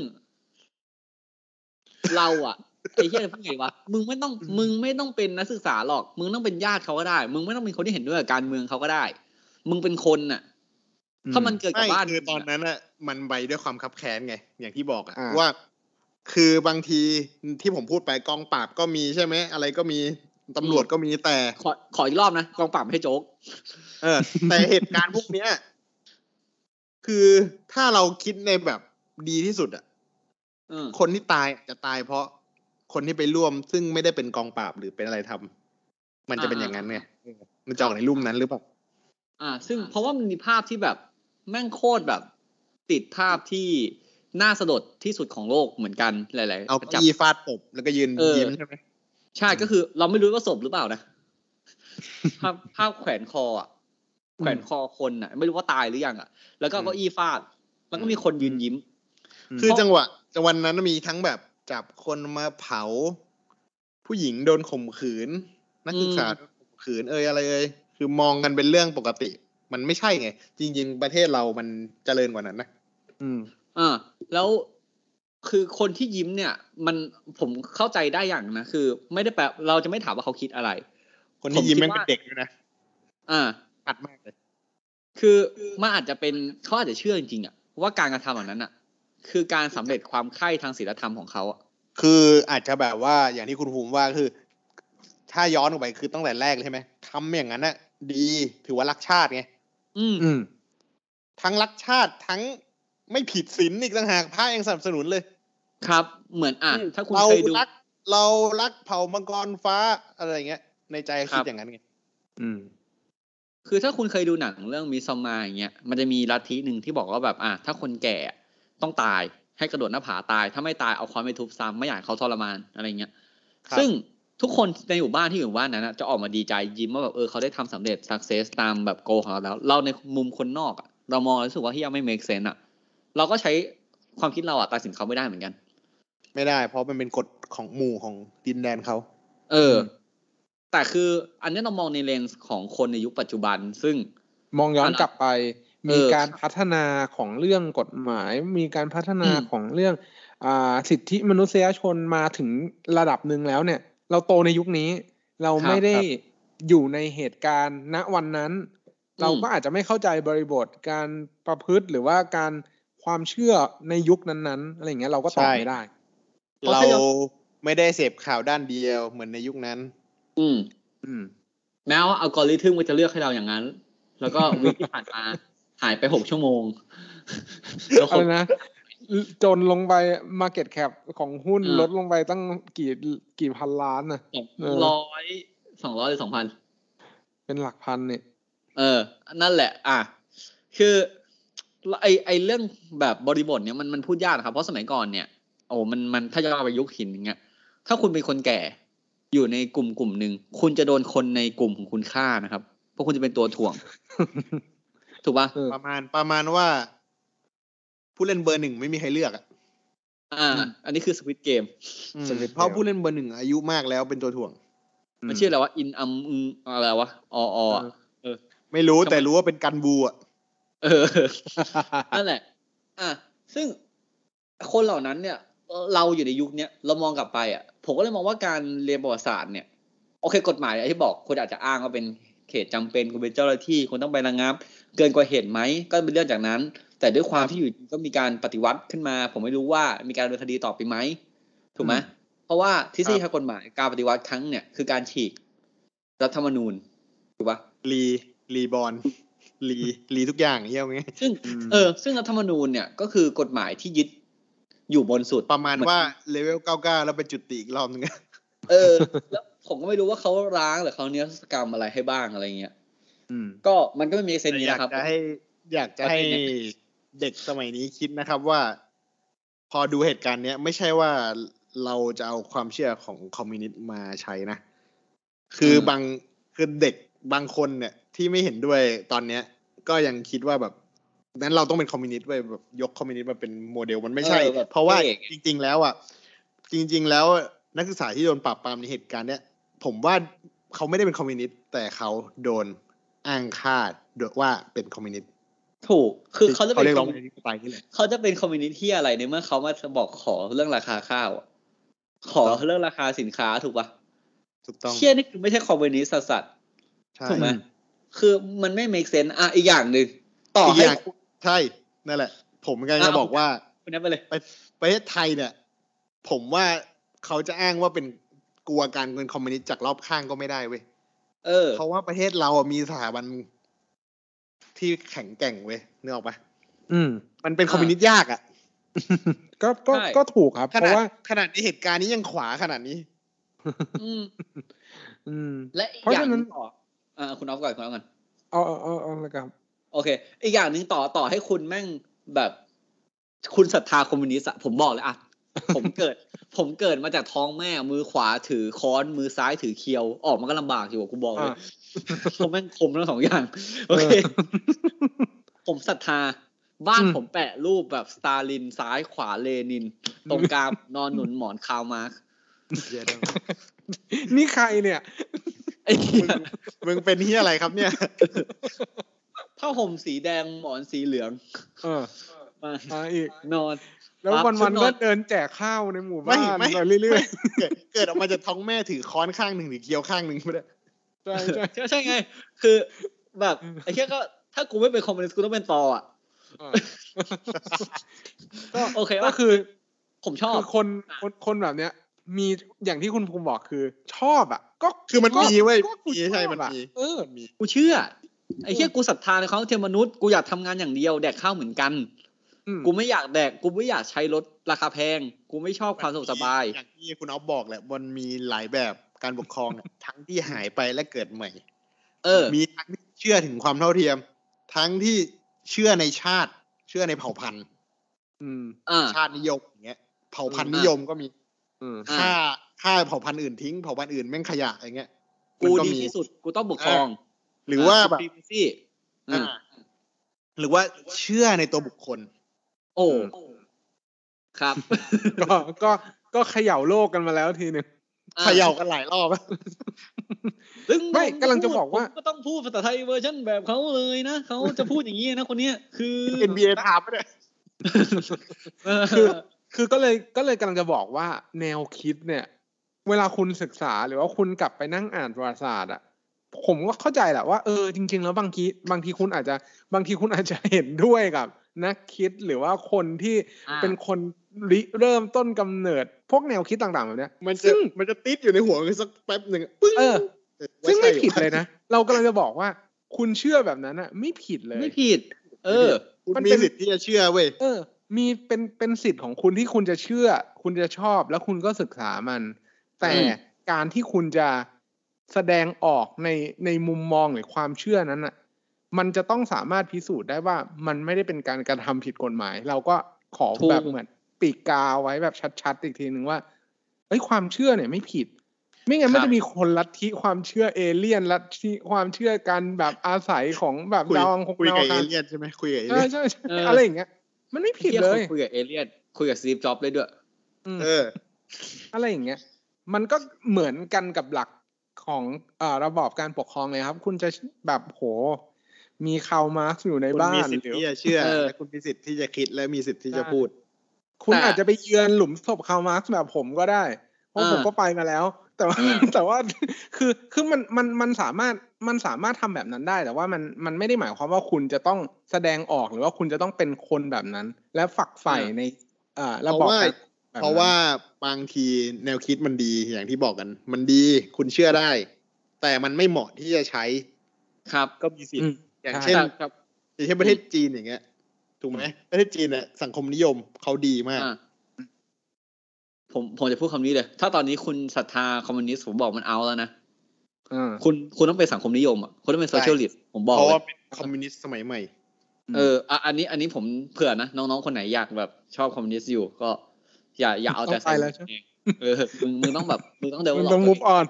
เราอะไอ้เหี้ยพูดไงวะมึงไม่ต้อง มึงไม่ต้องเป็นนักศึกษาหรอก มึงต้องเป็นญาติเขาก็ได้ มึงไม่ต้องเป็นคนที่เห็นด้วยกับการเมืองเขาก็ได้ มึงเป็นคนน่ะ ถ้ามันเกิดกับไม่บ้านคือตอนนั้นอะมันใบด้วยความคับแค้นไง อย่างที่บอกอะอ่าว่า คือบางทีที่ผมพูดไปกองปราบก็มีใช่ไหมอะไรก็มีตำรวจก็มีแต่ ขอขออีกรอบนะกองปราบไม่ให้โจ๊กเออ แต่เหตุการณ์พวกเนี้ย คือถ้าเราคิดในแบบดีที่สุดอะเออคนที่ตายจะตายเพราะคนที่ไปร่วม ซึ่งไม่ได้เป็นกองปราบหรือเป็นอะไรทำมันจะเป็นอย่างนั้นไงเออมันจะออกในรูปนั้นหรือเปล่าอ่า ซึ่งเพราะว่ามันมีภาพที่แบบ แม่งโคตรแบบ ติดภาพที่น่าสลดที่สุดของโลกเหมือนกันหลาย ๆ เอาจัเก้าอี้ฟาดปบแล้วก็ยืนเออยิ้มใช่ไหมใช่ก็คือเราไม่รู้ว่าศพหรือเปล่านะภาพภาพแขวนคออะแขวนคอคนอะ ไม่รู้ว่าตายหรือยังอะ แล้วก็เอาเก้าอี้ฟาดแล้วก็มีคนยืนยิ้ม คือจังหวะจังหวันนั้นมีทั้งแบบจับคนมาเผา ผู้หญิงโดนข่มขืน นักศึกษาอืมโดนข่มขืนเอยอะไรเอยคือมองกันเป็นเรื่องปกติ มันไม่ใช่ไง จริง ๆ ประเทศเรามันเจริญกว่านั้นนะอืมอ่าแล้วคือคนที่ยิ้มเนี่ย มันผมเข้าใจได้อย่างนะคือ ไม่ได้แปลเราจะไม่ถามว่าเขาคิดอะไร คนที่ยิ้มผมคิดแม่งเป็นว่าเด็กด้วยนะอ่าตัดมากเลย คือมันอาจจะเป็นเขาอาจจะเชื่อจริงๆอะว่าการกระทำเหล่านั้นอะ คือการสำเร็จความใคร่ทางศีลธรรมของเขาอะคืออาจจะแบบว่าอย่างที่คุณภูมิว่าคือ ถ้าย้อนออกไปคือตั้งแต่แรกเลยใช่ไหมทำอย่างนั้นน่ะ ดีถือว่ารักชาติไง อืมอืมทั้งรักชาติทั้งไม่ผิดศีลอีกต่างหากพระยังสนับสนุนเลย ครับ เหมือนอะถ้าคุณเราเคยดูรักเรารักเผ่ามังกรฟ้าอะไรอย่างเงี้ย ในใจครัคิดบอย่างนั้นไงอืม คือถ้าคุณเคยดูหนังเรื่องมิซอมมาอย่างเงี้ยมันจะมีลัทธิหนึ่งที่บอกว่าแบบ อะถ้าคนแก่ต้องตายให้กระโดดหน้าผาตาย ถ้าไม่ตายเอาค้อนไปทุบซ้ำไม่อยากให้เขาทรมานอะไรเงี้ยครับซึ่ง ทุกคนในหมู่บ้านที่อยู่หมู่บ้านนั้นนะจะออกมาดีใจยิ้มว่าแบบเออเขาได้ทำสำเร็จ success ตามแบบโกของเราแล้ว เราในมุมคนนอกอะเรามองแล้วรู้สึกว่าที่ยังไม่ make sense อะเราก็ใช้ความคิดเราอะตัดสินเขาไม่ได้เหมือนกัน ไม่ได้ เพราะมันเป็นกฎของหมู่ของดินแดนเขาเออ แต่คืออันนี้เรามองในเลนส์ของคนในยุคปัจจุบัน ซึ่งมองย้อนกลับไปเออมีการพัฒนาของเรื่องกฎหมาย มีการพัฒนาอืมของเรื่อง อ่าสิทธิมนุษยชนมาถึงระดับหนึ่งแล้วเนี่ย เราโตในยุคนี้ เราไม่ได้อยู่ในเหตุการณ์ณวันนั้น เราก็อาจจะไม่เข้าใจบริบทการประพฤติหรือว่าการความเชื่อในยุคนั้นๆอะไรอย่างเงี้ยเราก็ตอบไม่ได้เพราะเราถ้าย้อนไม่ได้เสพข่าวด้านเดียวเหมือนในยุคนั้น อืม อืม แม้ว่าอัลกอริทึมมันจะเลือกให้เราอย่างนั้น แล้วก็วิกที่ผ่านมาหายไปหกชั่วโมงแล้วคอะไรนนะ จนลงไป Market Cap ของหุ้นอ่าลดลงไปตั้งกี่กี่พันล้านน่ะสองเออร้อยสองร้อยหรือสองพันเป็นหลักพันเนี่ยเออ นั่นแหละ อะ คือไอไอเรื่องแบบบริบทเนี่ยมันมันพูดยากนะครับ เพราะสมัยก่อนเนี่ยโอ้มันมันถ้าจะเอาไปยุคหินอย่างเงี้ยถ้าคุณเป็นคนแก่อยู่ในกลุ่มกลุ่มหนึ่งคุณจะโดนคนในกลุ่มของคุณฆ่านะครับ เพราะคุณจะเป็นตัวถ่วง ถูกป่ะเออประมาณประมาณว่า ผู้เล่นเบอร์หนึ่งไม่มีใครเลือกอะอ่า อันนี้คือสวิตเกมอืม Squid เพราะ Game ผู้เล่นเบอร์หนึ่งอายุมากแล้วเป็นตัวถ่วง มันชื่ออะไรวะอินอัมอึงอะไรวะออออะไม่รู้ทำไมแต่รู้ว่าเป็นกันบูอะเออนั่นแหละ อะซึ่งคนเหล่านั้นเนี่ย เราอยู่ในยุคเนี้ยเรามองกลับไปอะ ผมก็เลยมองว่าการเรียนประวัติศาสตร์เนี่ย โอเค กฎหมายที่บอกคุณอาจจะอ้างว่าเป็น เขตจำเป็นคุณเป็นเจ้าหน้าที่คุณต้องไประงับ เกินกว่าเหตุไหมก็เป็นเรื่องจากนั้น แต่ด้วยความที่อยู่ดีก็มีการปฏิวัติขึ้นมา ผมไม่รู้ว่ามีการดำเนินคดีต่อไปไหมถูกไหมเพราะว่าทฤษฎีทางกฎหมายการปฏิวัติครั้งเนี่ยคือการฉีกรัฐธรรมนูญถูกปะรีรีบอลรีรีทุกอย่างเยี่ยมไงซึ่งอืมเออซึ่งรัฐธรรมนูญเนี่ยก็คือกฎหมายที่ยึดอยู่บนสุดประมาณว่าเลเวลเก้าเก้าแล้วไปจุดติอีกรอบนึงอะเออแล้ว ผมก็ไม่รู้ว่าเขาร้างหรือเขาเนี้ยสกรรมอะไรให้บ้างอะไรเงี้ยอืมก็มันก็ไม่มีเซนนี้อยากนะครับจะให้อยากจะให้ประเทศเนี่ยเด็กสมัยนี้คิดนะครับว่า พอดูเหตุการณ์เนี้ยไม่ใช่ว่าเราจะเอาความเชื่อของคอมมิวนิสต์มาใช้นะ คืออบางคือเด็กบางคนเนี่ย ที่ไม่เห็นด้วยตอนเนี้ย ก็ยังคิดว่าแบบนั้นเราต้องเป็นคอมมิวนิสต์ไว้ยแบบยกคอมมิวนิสต์มาเป็นโมเดลมันไม่ใช่เออแบบเพราะว่าพระเอกจริง ๆ แล้วอะจริง ๆ แล้วนักศึกษาที่โดนปราบปรามในเหตุการณ์เนี้ย ผมว่าเขาไม่ได้เป็นคอมมิวนิสต์แต่เขาโดนอ้างค่าโดยว่าเป็นคอมมิวนิสต์ถูก คือเขาจะเขาเป็นเรียกคร้ออมงประชาธิปไตยนี่แหละเขาจะเป็นคอมมิวนิสต์ที่อะไรในเมื่อเขามาบอกขอเรื่องราคาข้าวอะขอเรื่องราคาสินค้าถูกปะถูกต้องเชี่ยนี่คือไม่ใช่คอมมิวนิสต์สัสใช่ๆถูกไหมคือมันไม่ make sense อะอีกอย่างหนึ่งต่ออีกให้อย่างใช่นั่นแหละ ผมกำลังจะบอกว่าคุณนั้นไปเลยไปประเทศไทยเนี่ย ผมว่าเขาจะอ้างว่าเป็น กลัวการเป็นคอมมิวนิสต์จากรอบข้างก็ไม่ได้เว้ยเออ เพราะว่าประเทศเราอะมีสถาบันที่แข็งแกร่งเว้ยนึกออกปะอืม มันเป็นคอมมิวนิสต์ยากอะก็ก็ใช่ก็ถูกครับขเพนาดราะว่าขนาดในเหตุการณ์นี้ยังขวาขนาดนี้ อืมอืม และอีกเพราะอย่างฉะหนั้นึนงต่ออ่าคุณออฟก่อนคุณออฟก่อนเอาเอาเอาเอาเลยครับ โอเค อีกอย่างหนึ่งต่อต่อให้คุณแม่งแบบ คุณศรัทธาคอมมิวนิสต์อะผมบอกเลยอะ ผมเกิด ผมเกิดมาจากท้องแม่มือขวาถือค้อนมือซ้ายถือเคียว ออกมาก็ลำบากอยู่อะกูบอกเลยอ่าผมแม่งคมทั้งสองอย่าง โอเค ผมศรัทธา บ้านอืมผมแปะรูปแบบสตาลินซ้ายขวาเลนิน ตรงกลางนอนหนุนหมอนคาร์ลมาร์กซ์นี่ใครเนี่ยไอ้เหี้ยมึงเป็นที่อะไรครับเนี่ยผ้าห่มสีแดงหมอนสีเหลือง เออมามาอีกนอน แล้วปั๊บวันชุวัดนนๆอนก็เดินแจกข้าวในหมู่ไม่บ้านไม่ไปเรื่อยเกิดเกิดออกมาจากท้องแม่ถือค้อนข้างหนึ่งหรือเคี้ยวข้างหนึ่งไม่ได้ๆใช่ใช่ใช่ใช่ไง คือแบบไอ้แค่ก็ถ้ากูไม่เป็นคอมมิวนิสต์กูต้องเป็นตออะเออก็โอเคก็ว่าคือ ผมชอบคือคนคนคนแบบเนี้ย มีอย่างที่คุณภูมิบอกคือ ชอบอะ ก็คือมันก็มีเว้ยก็กูมีใช่ชอบมันอะมีเออมีกูเชื่อไอ้แค่กูศรัทธาในความเทียมมนุษย์กูอยากทำงานอย่างเดียวแดกข้าวเหมือนกันอืม กูไม่อยากแดก กูไม่อยากใช้รถราคาแพง กูไม่ชอบความสะดวกสบายอย่างที่คุณอ๊อฟบอกแหละมันมีหลายแบบการปกครองอะทั้งที่หายไปและเกิดใหม่ เออ มีทั้งที่เชื่อถึงความเท่าเทียม ทั้งที่เชื่อในชาติ เชื่อในเผ่าพันธุ์อืมอ่าชาตินิยมอย่างเงี้ย เผ่าพันธุ์อืมนิยมก็มีอืมอ่าฆ่าฆ่าเผ่าพันธุ์อื่นทิ้งเผ่าพันธุ์อื่นแม่งขยะอย่างเงี้ยมันกูก็ดีมีที่สุดกูต้องปกครอง หรือว่าแบบอ่ supremacy อ่าอ่าหรือว่าเชื่อในตัวบุคคล โอ้ครับ ก็ก็ก็เขย่าโลกกันมาแล้วทีหนึ่งเขย่ากันหลายรอบซึ่งไม่ผกำลังจะบอกว่าผมก็ต้องพูดภาษาไทยเวอร์ชันแบบเขาเลยนะเขาจะพูดอย่างนี้นะคนเนี้ยคือ NBA ถามไม่ได้เออคือคือก็เลยก็เลยกำลังจะบอกว่าแนวคิดเนี่ย เวลาคุณศึกษาหรือว่าคุณกลับไปนั่งอ่านประวัติศาสตร์อะผมก็เข้าใจแหละว่าเออจริง ๆ แล้วบางทีบางทีคุณอาจจะบางทีคุณอาจจะเห็นด้วยกับ นักคิดหรือว่าคนที่อ่าเป็นคนริเริ่มต้นกำเนิด พวกแนวคิดต่างๆแบบเนี้ยมันจะซึ่งมันจะติดอยู่ในหัวสักแป๊บหนึ่งปึ้งเออเออซึ่งว่าไม่ใช่ผิดเลยนะ เรากำลังจะบอกว่า คุณเชื่อแบบนั้นอะ ไม่ผิดเลย ไม่ผิด เออ คุณมันมีเป็นสิทธิ์ที่จะเชื่อเว้ยเออ มีเป็นเป็นสิทธิ์ของคุณที่คุณจะเชื่อ คุณจะชอบแล้วคุณก็ศึกษามัน แต่อืมการที่คุณจะแสดงออกในในมุมมองหรือความเชื่อนั้นอะ มันจะต้องสามารถพิสูจน์ได้ว่ามันไม่ได้เป็นการกระทำผิดกฎหมาย เราก็ขอถูกแบบเหมือนปีกกาไว้แบบชัดๆอีกทีหนึ่งว่าเอ้ยความเชื่อเนี่ยไม่ผิด ไม่งั้นมันครับจะมีคนลัทธิความเชื่อเอเลี่ยนลัทธิความเชื่อการแบบอาศัยของแบบคุยดาวอังคงคุยดาวกับอังเอคารเลี่ยนใช่ไหมคุยกับเอใช่เลี่ยนใช่ใช่เออออะไรอย่างเงี้ยมันไม่ผิดเหี้ยเลคนยคุยกับเอเลี่ยนคุยกับสตีฟจ็อบเลยด้วยอืมเออ อะไรอย่างเงี้ย มันก็เหมือนกันกับหลักของเอ่อระบอบการปกครองเลยครับ คุณจะแบบโห มีคาร์ลมาร์กซ์อยู่ในคุณบ้ามีนสิทธิ์หรือที่จะเชื่อเออและคุณมีสิทธิ์ที่จะคิดและมีสิทธิ์ที่จะพูด คุณแต่อาจจะไปเยือนหลุมศพคาร์ลมาร์กซ์แบบผมก็ได้ เพราะอ่าผมก็ไปมาแล้ว แต่ว่าอืมแต่ว่าคือคือมันมันมันสามารถมันสามารถทำแบบนั้นได้ แต่ว่ามันมันไม่ได้หมายความว่าคุณจะต้องแสดงออกหรือว่าคุณจะต้องเป็นคนแบบนั้น และฝักใฝ่ในอ่าระบอบเพราะว่าการแบบนั้นเพราะว่าบางทีแนวคิดมันดีอย่างที่บอกกัน มันดีคุณเชื่อได้ แต่มันไม่เหมาะที่จะใช้ครับก็มีสิทธิ์อืม อย่างใช่เช่นแต่ครับอย่างเช่นประเทศจีนอย่างเงี้ยถูกไหมประเทศจีนเนี่ยสังคมนิยมเขาดีมากอะผมผมจะพูดคำนี้เลย ถ้าตอนนี้คุณศรัทธาคอมมิวนิสต์ผมบอกมันเอาแล้วนะอ่าคุณคุณต้องเป็นสังคมนิยมอะคุณต้องเป็น socialist ผมบอกเลยเพราะว่าเป็นคอมมิวนิสต์สมัยใหม่ เอออะอันนี้อันนี้ผมเผื่อนะน้องๆคนไหนอยากแบบชอบคอมมิวนิสต์อยู่ก็ อย่าอย่าเอาแต่ต้องไปแล้วใช่ไหมเองเออมึงมึงต้องแบบมึงต้องเดเวมันลลต้องมุฟออน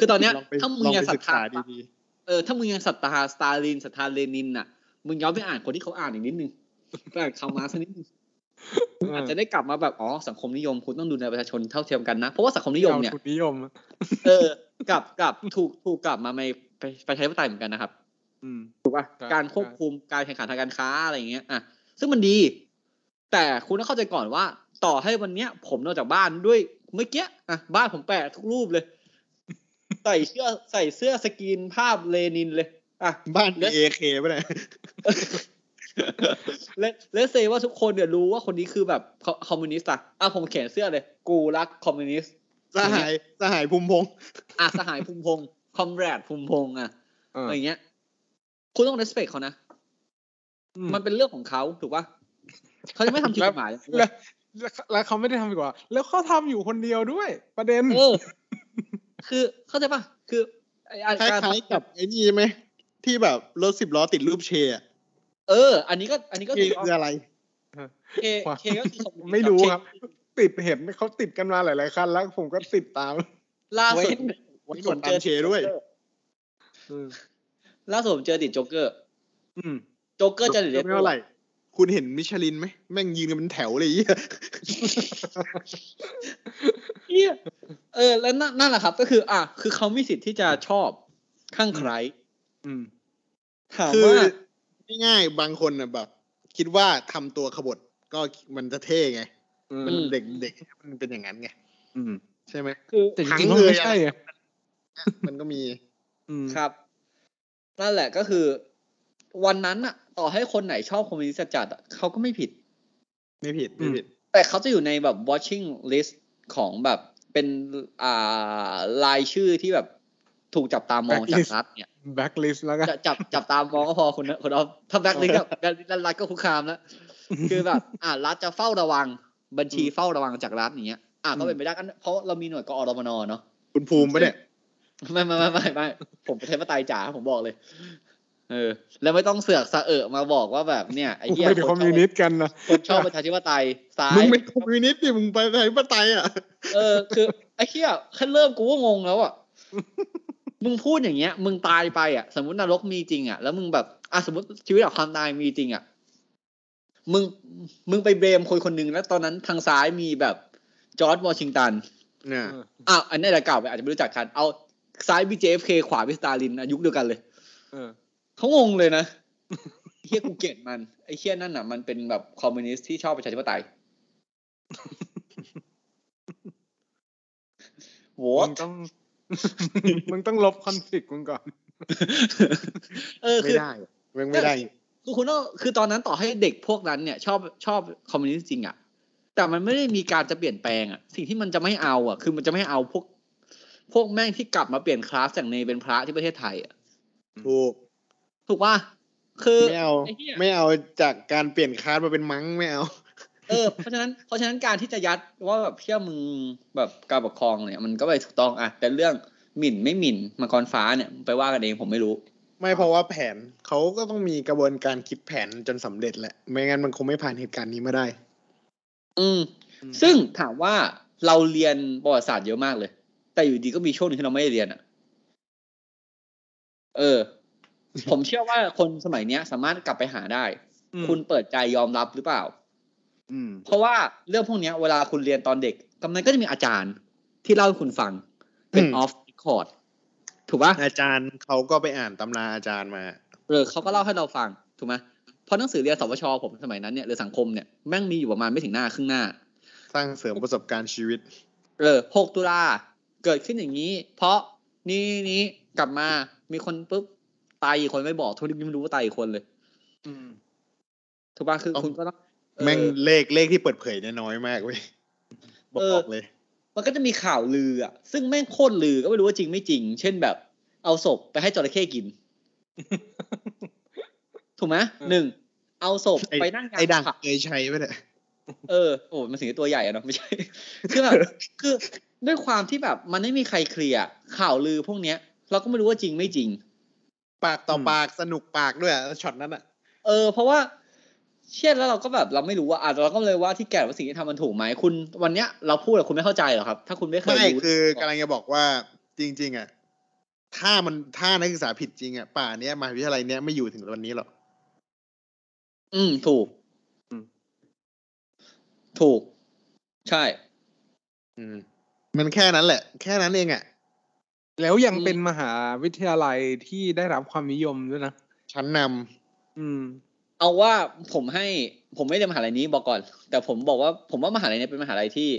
คือตอนเนี้ยลองไปถ้ามึลงองยังไปศรัศึทกธาษาดี เออถ้ามึงยังศรัทธาสตาลินศรัทธาเลนินน่ะ มึงย้อนไปอ่านคนที่เขาอ่านอีกนิดนึงไปอ่านคาร์ลมาร์กซ์สักนิดนึงอาจจะได้กลับมาแบบอ๋อสังคมนิยมคุณต้องดูแลประชาชนเท่าเทียมกันนะ เพราะว่าสังคมนิยมเนี่ยทุนนิยม เออ กลับกลับถูกถูกกลับมาในไปไปใช้ปไตยเหมือนกันนะครับอืมถูกป่ะครับการควบคุมการแข่งขันทางการค้าอะไรอย่างเงี้ยอะซึ่งมันดี แต่คุณต้องเข้าใจก่อนว่า ต่อให้วันเนี้ย ผมนอกจากบ้านด้วยเมื่อกี้อะบ้านผมแปะทุกรูปเลย ใส่เสื้อใส่เสื้อสกรีนภาพเลนินเลย อะๆบ้านแล้วเอเคป่ะเนี่ยและและเซว่าทุกคนเนี่ยรู้ว่าคนนี้คือแบบคอคอมมิวนิสต์อะอะผมเขียนเสื้อเลย กูรักคอมมิวนิสต์สหายสหายภูมิพงษ์อะสหายภูมิพงศ์ comrade ภูมิพงศ์อะอ่าอะไรเงี้ย คุณต้อง respect เขานะอืมมันเป็นเรื่องของเขาถูกปะเขาจะไม่ทำผิดกฎหมายแล้วแล้วแล้วเขาไม่ได้ทำดีกว่า แล้วเขาทำอยู่คนเดียวด้วย ประเด็นเออ คือเข้าใจปะคือไอ้คล้การายๆกับไอ้นี่ใช่ไหมที่แบบรถสิบล้อติดรูปเชร์อะเออ อันนี้ก็อันนี้ก็เคคืออะไรเคเคก็คือคอมมิวนิสต์ไม่รู้เคครับ ติดเห็นเขาติดกันมาหลายๆคันแล้วผมก็ติดตามล่าไว้สุดไว้กดตามเชร์ด้วยอืมล่าสุดผมเจอติดโจ๊กเกอร์อืมโจ๊กเกอร์จะเด็ดไม่เท่าไหร่คุณเห็นมิชลินไหมแม่งยืนกันเป็นแถวเลยไอ้ เหี้ยเหี้ยเออ แล้วนั่นนั่นแหละครับ ก็คือ อะคือเขามีสิทธิ์ที่จะชอบข้างใครอืมถามคือว่าง่ายๆบางคนน่ะแบบ คิดว่าทำตัวขบฏก็มันจะเท่ไงอืมมันเด็กเด็กมันเป็นอย่างนั้นไงอืม ใช่ไหมคือแต่จทั้งริงๆมันเลยไม่ใช่อะมันก็มีอืมครับ นั่นแหละก็คือ วันนั้นอะต่อให้คนไหนชอบคอมมิวนิสต์จัดอะเขาก็ไม่ผิด ไม่ผิดไม่ผิด แต่เขาจะอยู่ในแบบ watching list ของแบบเป็นอ่ารายชื่อที่แบบถูกจับตามองจากรัฐเนี่ยแบ็คลิสต์แล้วกันจะจับจับตามองก็พอคุณคุณเอาถ้าแบ็คลิสต์กับแบ็คลิสต์รัฐก็คุกคามแล้วคือแบบอ่ารัฐจะเฝ้าระวังบัญชีเฝ้าระวังจากรัฐอย่างเงี้ยอ่าก็เป็นไปได้กันเพราะเรามีหน่วยกอรมนเนาะคุณภูมิปะเนี่ยไม่ไม่ไม่ไม่ไม่ผมประชาธิปไตยจ๋าผมบอกเลย เออ แล้วไม่ต้องเสือกสะเอะมาบอกว่าแบบเนี่ยไอ้เหี้ยไม่เป็นคอมมิวนิสต์กันนะคนชอบประชาธิปไตยซ้ายมึงเป็นคอมมิวนิสต์ดิมึงไปประชาธิปไตยอะเออคือไอ้เหี้ยแค่เริ่มกูก็งงแล้วอะมึงพูดอย่างเงี้ย มึงตายไปอะ สมมตินรกมีจริงอะแล้วมึงแบบอะสมมติชีวิตกับความตายมีจริงอะมึงมึงไป blame คนคนหนึ่งแล้วตอนนั้นทางซ้ายมีแบบจอร์จวอชิงตันเนี่ยอ้าวอันนี้จะกล่าวไปอาจจะไม่รู้จักกัน เอาซ้าย เป็น JFK ขวาเป็นสตาลินนะยุคเดียวกันเลย เออเขางงเลยนะเหี้ยกูเกลียดมันไอ้เหี้ยนั่นน่ะ มันเป็นแบบคอมมิวนิสต์ที่ชอบประชาธิปไตยโหมึงต้อง มึงต้องลบคอนฟ lict มึงก่อน เออไม่คือได้แม่งไม่ได้ คือคุณต้องคือตอนนั้นต่อให้เด็กพวกนั้นเนี่ยชอบชอบคอมมิวนิสต์จริงอะ แต่มันไม่ได้มีการจะเปลี่ยนแปลงอะ สิ่งที่มันจะไม่เอาอะ คือมันจะไม่เอาพวก พวกแม่งที่กลับมาเปลี่ยนคลาสจากเณรเป็นพระที่ประเทศไทยอะถูก ถูกป่ะคือไม่เอาไอ้เหี้ยไม่เอาจากการเปลี่ยนคาร์ดมาเป็น monk ไม่เอาเออเพราะฉะนั้นเพราะฉะนั้นการที่จะยัดว่าแบบเชื่อมึงแบบการปกครองเนี่ย มันก็ไปถูกต้องอะแต่เรื่องหมิ่นไม่หมิ่นมังกรฟ้าเนี่ยไปว่ากันเองผมไม่รู้ ไม่เพราะว่าแผนเขาก็ต้องมีกระบวนการคิดแผนจนสำเร็จแหละ ไม่งั้นมันคงไม่ผ่านเหตุการณ์นี้มาได้ อืม ซึ่งถามว่าเราเรียนประวัติศาสตร์เยอะมากเลย แต่อยู่ดีก็มีช่วงหนึงที่เราไม่ได้เรียนอะ เออ ผมเชื่อว่าคนสมัยเนี้ย สามารถกลับไปหาได้อืมคุณเปิดใจยอมรับหรือเปล่า อืม เพราะว่าเรื่องพวกเนี้ย เวลาคุณเรียนตอนเด็กกำนันก็จะมีอาจารย์ที่เล่าให้คุณฟัง เป็นอืมออฟคอร์ดถูกปะอาจารย์เขาก็ไปอ่านตำราอาจารย์มาเออเขาก็เล่าให้เราฟังถูกไหมเพราะหนังสือเรียนสวชผมสมัยนั้นเนี่ยหรือสังคมเนี่ยแม่งมีอยู่ประมาณไม่ถึงหน้าครึ่งหน้า สร้างเสริมประสบการณ์ชีวิต เออหกตุลาเกิดขึ้นอย่างนี้ เพราะนี่นี้กลับมามีคนปุ๊บ ตายอีกคนไม่บอกทุกทีไม่รู้ว่าตายอีกคนเลย อืมถูกปะคือต้องคุณก็ต้องเออแม่งเลขเลขที่เปิดเผยเนี่ยน้อยมากเว้ยบเอออกเลย มันก็จะมีข่าวลืออะ ซึ่งแม่งโคตรลือก็ไม่รู้ว่าจริงไม่จริง เช่นแบบ เอาศพไปให้จระเข้กิน ถูกไหมหนึ่งเอาศพไอ้ไปนั่งกลางไอ้ดังผับเคยใช้ไปเนี่ยเออโอ้มันสิ่งที่ตัวใหญ่อะเนาะไม่ใช่คือแบบคือด้วยความที่แบบมันไม่มีใครเคลียร์ข่าวลือพวกเนี้ย เราก็ไม่รู้ว่าจริงไม่จริง ปากต่อปากสนุกปากด้วยอะช็อตนั้นอะ เออ เพราะว่าเช่นแล้วเราก็แบบเราไม่รู้ว่าอะเราก็เลยว่าที่แก่ว่าสิ่งที่ทำมันถูกไหมคุณ วันเนี้ยเราพูดแต่คุณไม่เข้าใจเหรอครับ ถ้าคุณไม่เคยไม่รู้คือกำลังจะบอกว่าจริง ๆ อะ ถ้ามันถ้านักศึกษาผิดจริงอะป่าเนี้ยมหาวิทยาลัยเนี้ยไม่อยู่ถึงวันนี้หรอกอืมถูกอืมถูก ใช่ อืม มันแค่นั้นแหละ แค่นั้นเองอะ แล้วยังอืมเป็นมหาวิทยาลัยที่ได้รับความนิยมด้วยนะ ชั้นนำอืม เอาว่าผมให้ผมไม่เรียนมหาลัยนี้บอกก่อน แต่ผมบอกว่าผมว่ามหาลัยนี้เป็นมหาลัยที่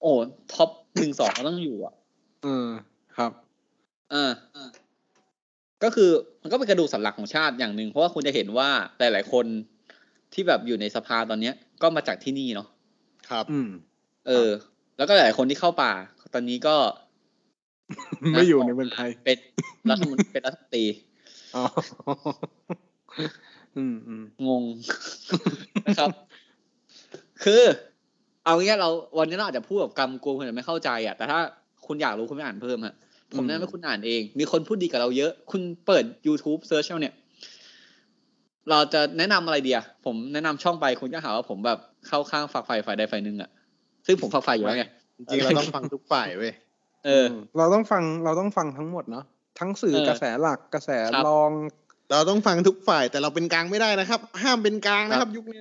โอ้ท็อปหนึ่งสองต้องอยู่อะเออครับอ่าก็คือมันก็เป็นกระดูกสันหลักของชาติอย่างหนึ่งเพราะว่าคุณจะเห็นว่าหลาย ๆ คนที่แบบอยู่ในสภาตอนเนี้ย ก็มาจากที่นี่เนาะครับ อืม เออ แล้วก็หลายๆคนที่เข้าป่า ตอนนี้ก็ ไม่อยู่ในเมืองไทย เป็นรัฐมนตรีเป็นรัฐมนตรีอ๋ออืมอืมงงนะครับ คือ เอางี้เราวันนี้เราอาจจะพูดแบบกำกวมคุณอาจจะไม่เข้าใจอะแต่ถ้าคุณอยากรู้คุณไม่อ่านเพิ่มฮะผมแนะนำให้คุณอ่านเอง มีคนพูดดีกับเราเยอะ คุณเปิด YouTube เซิร์ชเอาเนี่ย เราจะแนะนำอะไรเดียผมแนะนำช่องไปคุณก็หาว่าผมแบบเข้าข้างฝักฝ่ายฝ่ายใดฝ่ายหนึ่งอะ ซึ่งผมฝักฝ่ายอยู่แล้วไงจริงๆเราต้องฟังทุกฝ่ายเว้ย เออ เราต้องฟังเราต้องฟังทั้งหมดเนาะทั้งสื่อเออกระแสหลักกระแสครับรอง เราต้องฟังทุกฝ่ายแต่เราเป็นกลางไม่ได้นะครับ ห้ามเป็นกลางนะครับ ยุคนี้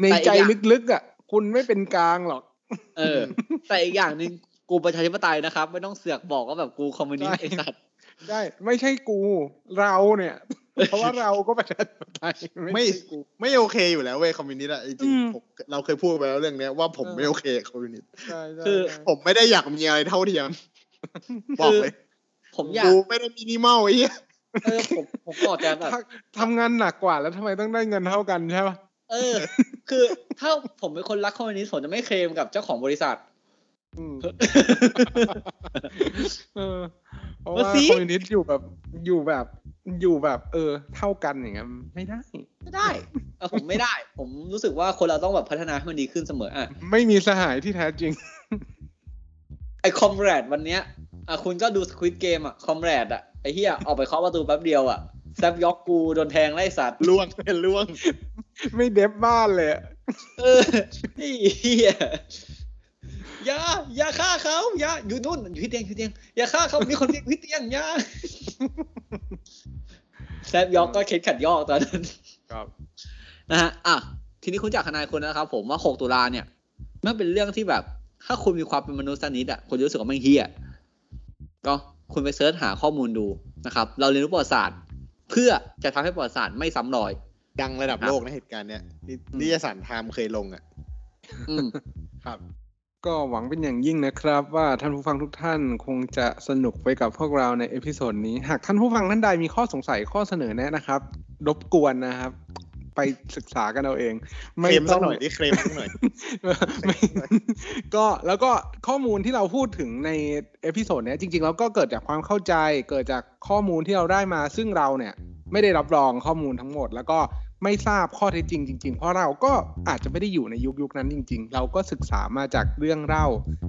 ในแต่อีกใจอย่างลึกๆอะ คุณไม่เป็นกลางหรอก เออ แต่อีกอย่างหนึ่งกูประชาธิปไตยนะครับ ไม่ต้องเสือกบอกว่าแบบกูคอมมิวนิสต์ใช่ไอ้สัตว์ได้ไม่ใช่กูเราเนี่ย เพราะว่าเราก็ประชาธิปไตยไม่ไม่ใช่กูไม่โอเคอยู่แล้วเว้ยคอมมิวนิสต์อะจริงอืมๆผมเราเคยพูดไปแล้วเรื่องเนี้ยว่าผมเออไม่โอเคกับคอมมิวนิสต์ใช่ใช่คือใช่ผมไม่ได้อยากมีอะไรเท่าเทียม บอกเลยผมอยากกูไม่ได้มินิมอลไอ้เหี้ยเออผมผมบอกจะแบบถ้าทำงานหนักกว่าแล้วทำไมต้องได้เงินเท่ากันใช่ปะเออ คือถ้าผมเป็นคนรักคอมมิวนิสต์ผมจะไม่เคลมกับเจ้าของบริษัทอืมเออเพราะมาว่าสิคอมมิวนิสต์อยู่แบบอยู่แบบอยู่แบบ เออ เท่ากันอย่างเงี้ยไม่ได้ ไม่ได้เออผมไม่ได้ ผมรู้สึกว่าคนเราต้องแบบพัฒนาให้มันดีขึ้นเสมออะไม่มีสหายที่แท้จริง ไอคอมแรดวันเนี้ยอะคุณก็ดู Squid Game อะคอมแรดอะไอเฮียออกไปเคาะประตูแป๊บเดียวอะแซบยอกกูโดนแทงไล่สัตว์ล่วงเป็นล่วง ไม่เดฟบ้านเลยอะเออไอ้เฮียอย่าอย่าฆ่าเขาอย่าอยู่นู่นอยู่ที่เตียงอยู่ที่เตียงอย่าฆ่าเขามีคนเตียงที่เตียงอย่าแซบยอกก็เข็ดขัดยอกตอนนั้นครับนะฮะอะทีนี้คุณจากทนายคุณนะครับ ผมว่า 6 ตุลาเนี่ยมันเป็นเรื่องที่แบบ ถ้าคุณมีความเป็นมนุษย์สักนิดอะคุณจะรู้สึกว่ามันเฮี้ยก็คุณไป search หาข้อมูลดูนะครับ เราเรียนรู้ประวัติศาสตร์ เพื่อจะทำให้ประวัติศาสตร์ไม่ซ้ำรอย ดังระดับครับโลกในะเหตุการณ์เนี้ยนิตยสาร Time เคยลงอะอืมครับ ก็หวังเป็นอย่างยิ่งนะครับ ว่าท่านผู้ฟังทุกท่านคงจะสนุกไปกับพวกเราใน episode นี้ หากท่านผู้ฟังท่านใดมีข้อสงสัยข้อเสนอแนะนะครับรบกวนนะครับ ไปศึกษากันเอาเองเคลมสักหน่อยดิเคลมสักหน่อยไม่ก็แล้วก็ข้อมูลที่เราพูดถึงใน episode เนี้ยจริงๆแล้วก็เกิดจากความเข้าใจเกิดจากข้อมูลที่เราได้มา ซึ่งเราเนี่ยไม่ได้รับรองข้อมูลทั้งหมด แล้วก็ไม่ทราบข้อเท็จจริงจริง ๆ เพราะเราก็อาจจะไม่ได้อยู่ในยุคยุคนั้นจริง ๆ เราก็ศึกษามาจากเรื่องเล่า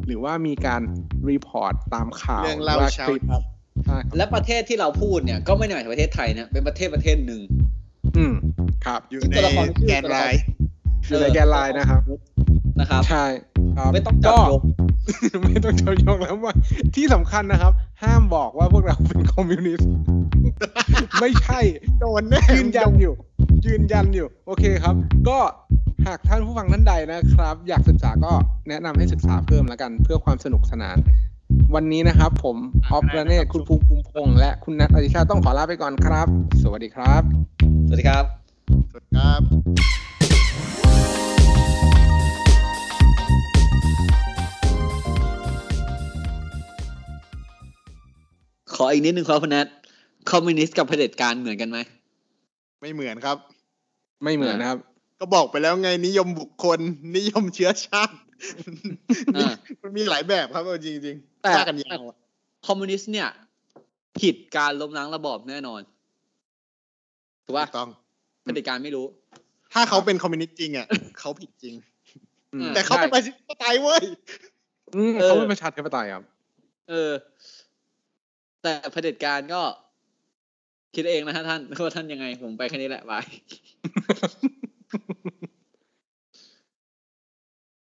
หรือว่ามีการ report ตามข่าวเรื่องเล่าหว่เช้าคลิปใช่ครับและประเทศที่เราพูดเนี่ยก็ไม่ได้หมายถึงประเทศไทยนะเป็นประเทศประเทศหนึ่งอืม ครับ อยู่ซึ่งในตัวละครชื่อแกนตัวละครไลน์อยู่ในแกนไลน์นะครับ นะครับ ใช่ครับไม่ต้องจับก็ยก ไม่ต้องจะยกแล้วว่า ที่สำคัญนะครับ ห้ามบอกว่าพวกเราเป็นคอมมิวนิสต์ ไม่ใช่ โดนแน่ยืนยันอยู่ ยืนยันอยู่ โอเคครับ ก็หากท่านผู้ฟังท่านใดนะครับ อยากศึกษาก็แนะนำให้ศึกษาเพิ่มแล้วกัน เพื่อความสนุกสนานวันนี้นะครับ ผมออฟประเนศคุณภูมิภูมิพงษ์และคุณนัทอดิชาต้องขอลาไปก่อนครับ สวัสดีครับ สวัสดีครับส วัสดีครับขออีกนิดนึงครับคุณแนทคอมมิวนิสต์กับเผด็จการเหมือนกันไหม ไม่เหมือนครับ ไม่เหมือนนะครับ ก็บอกไปแล้วไงนิยมบุคคล นิยมเชื้อชาติอ่ามันมีหลายแบบครับเอาจริงๆแต่ว่ากันยาวอะคอมมิวนิสต์เนี่ย ผิดการล้มล้างระบอบแน่นอนถูกถูป่ะกต้อง เผด็จการไม่รู้ ถ้าเขาเป็นคอมมิวนิสต์จริงอะเขาผิดจริงอืมแต่เขาเป็นประชาธิปไตยเว้ยอืมเออเขาเป็นประชาธิปไตยครับ เออ แต่เผด็จการก็ คิดเองนะฮะท่านว่าท่านยังไงผมไปแค่นี้แหละบาย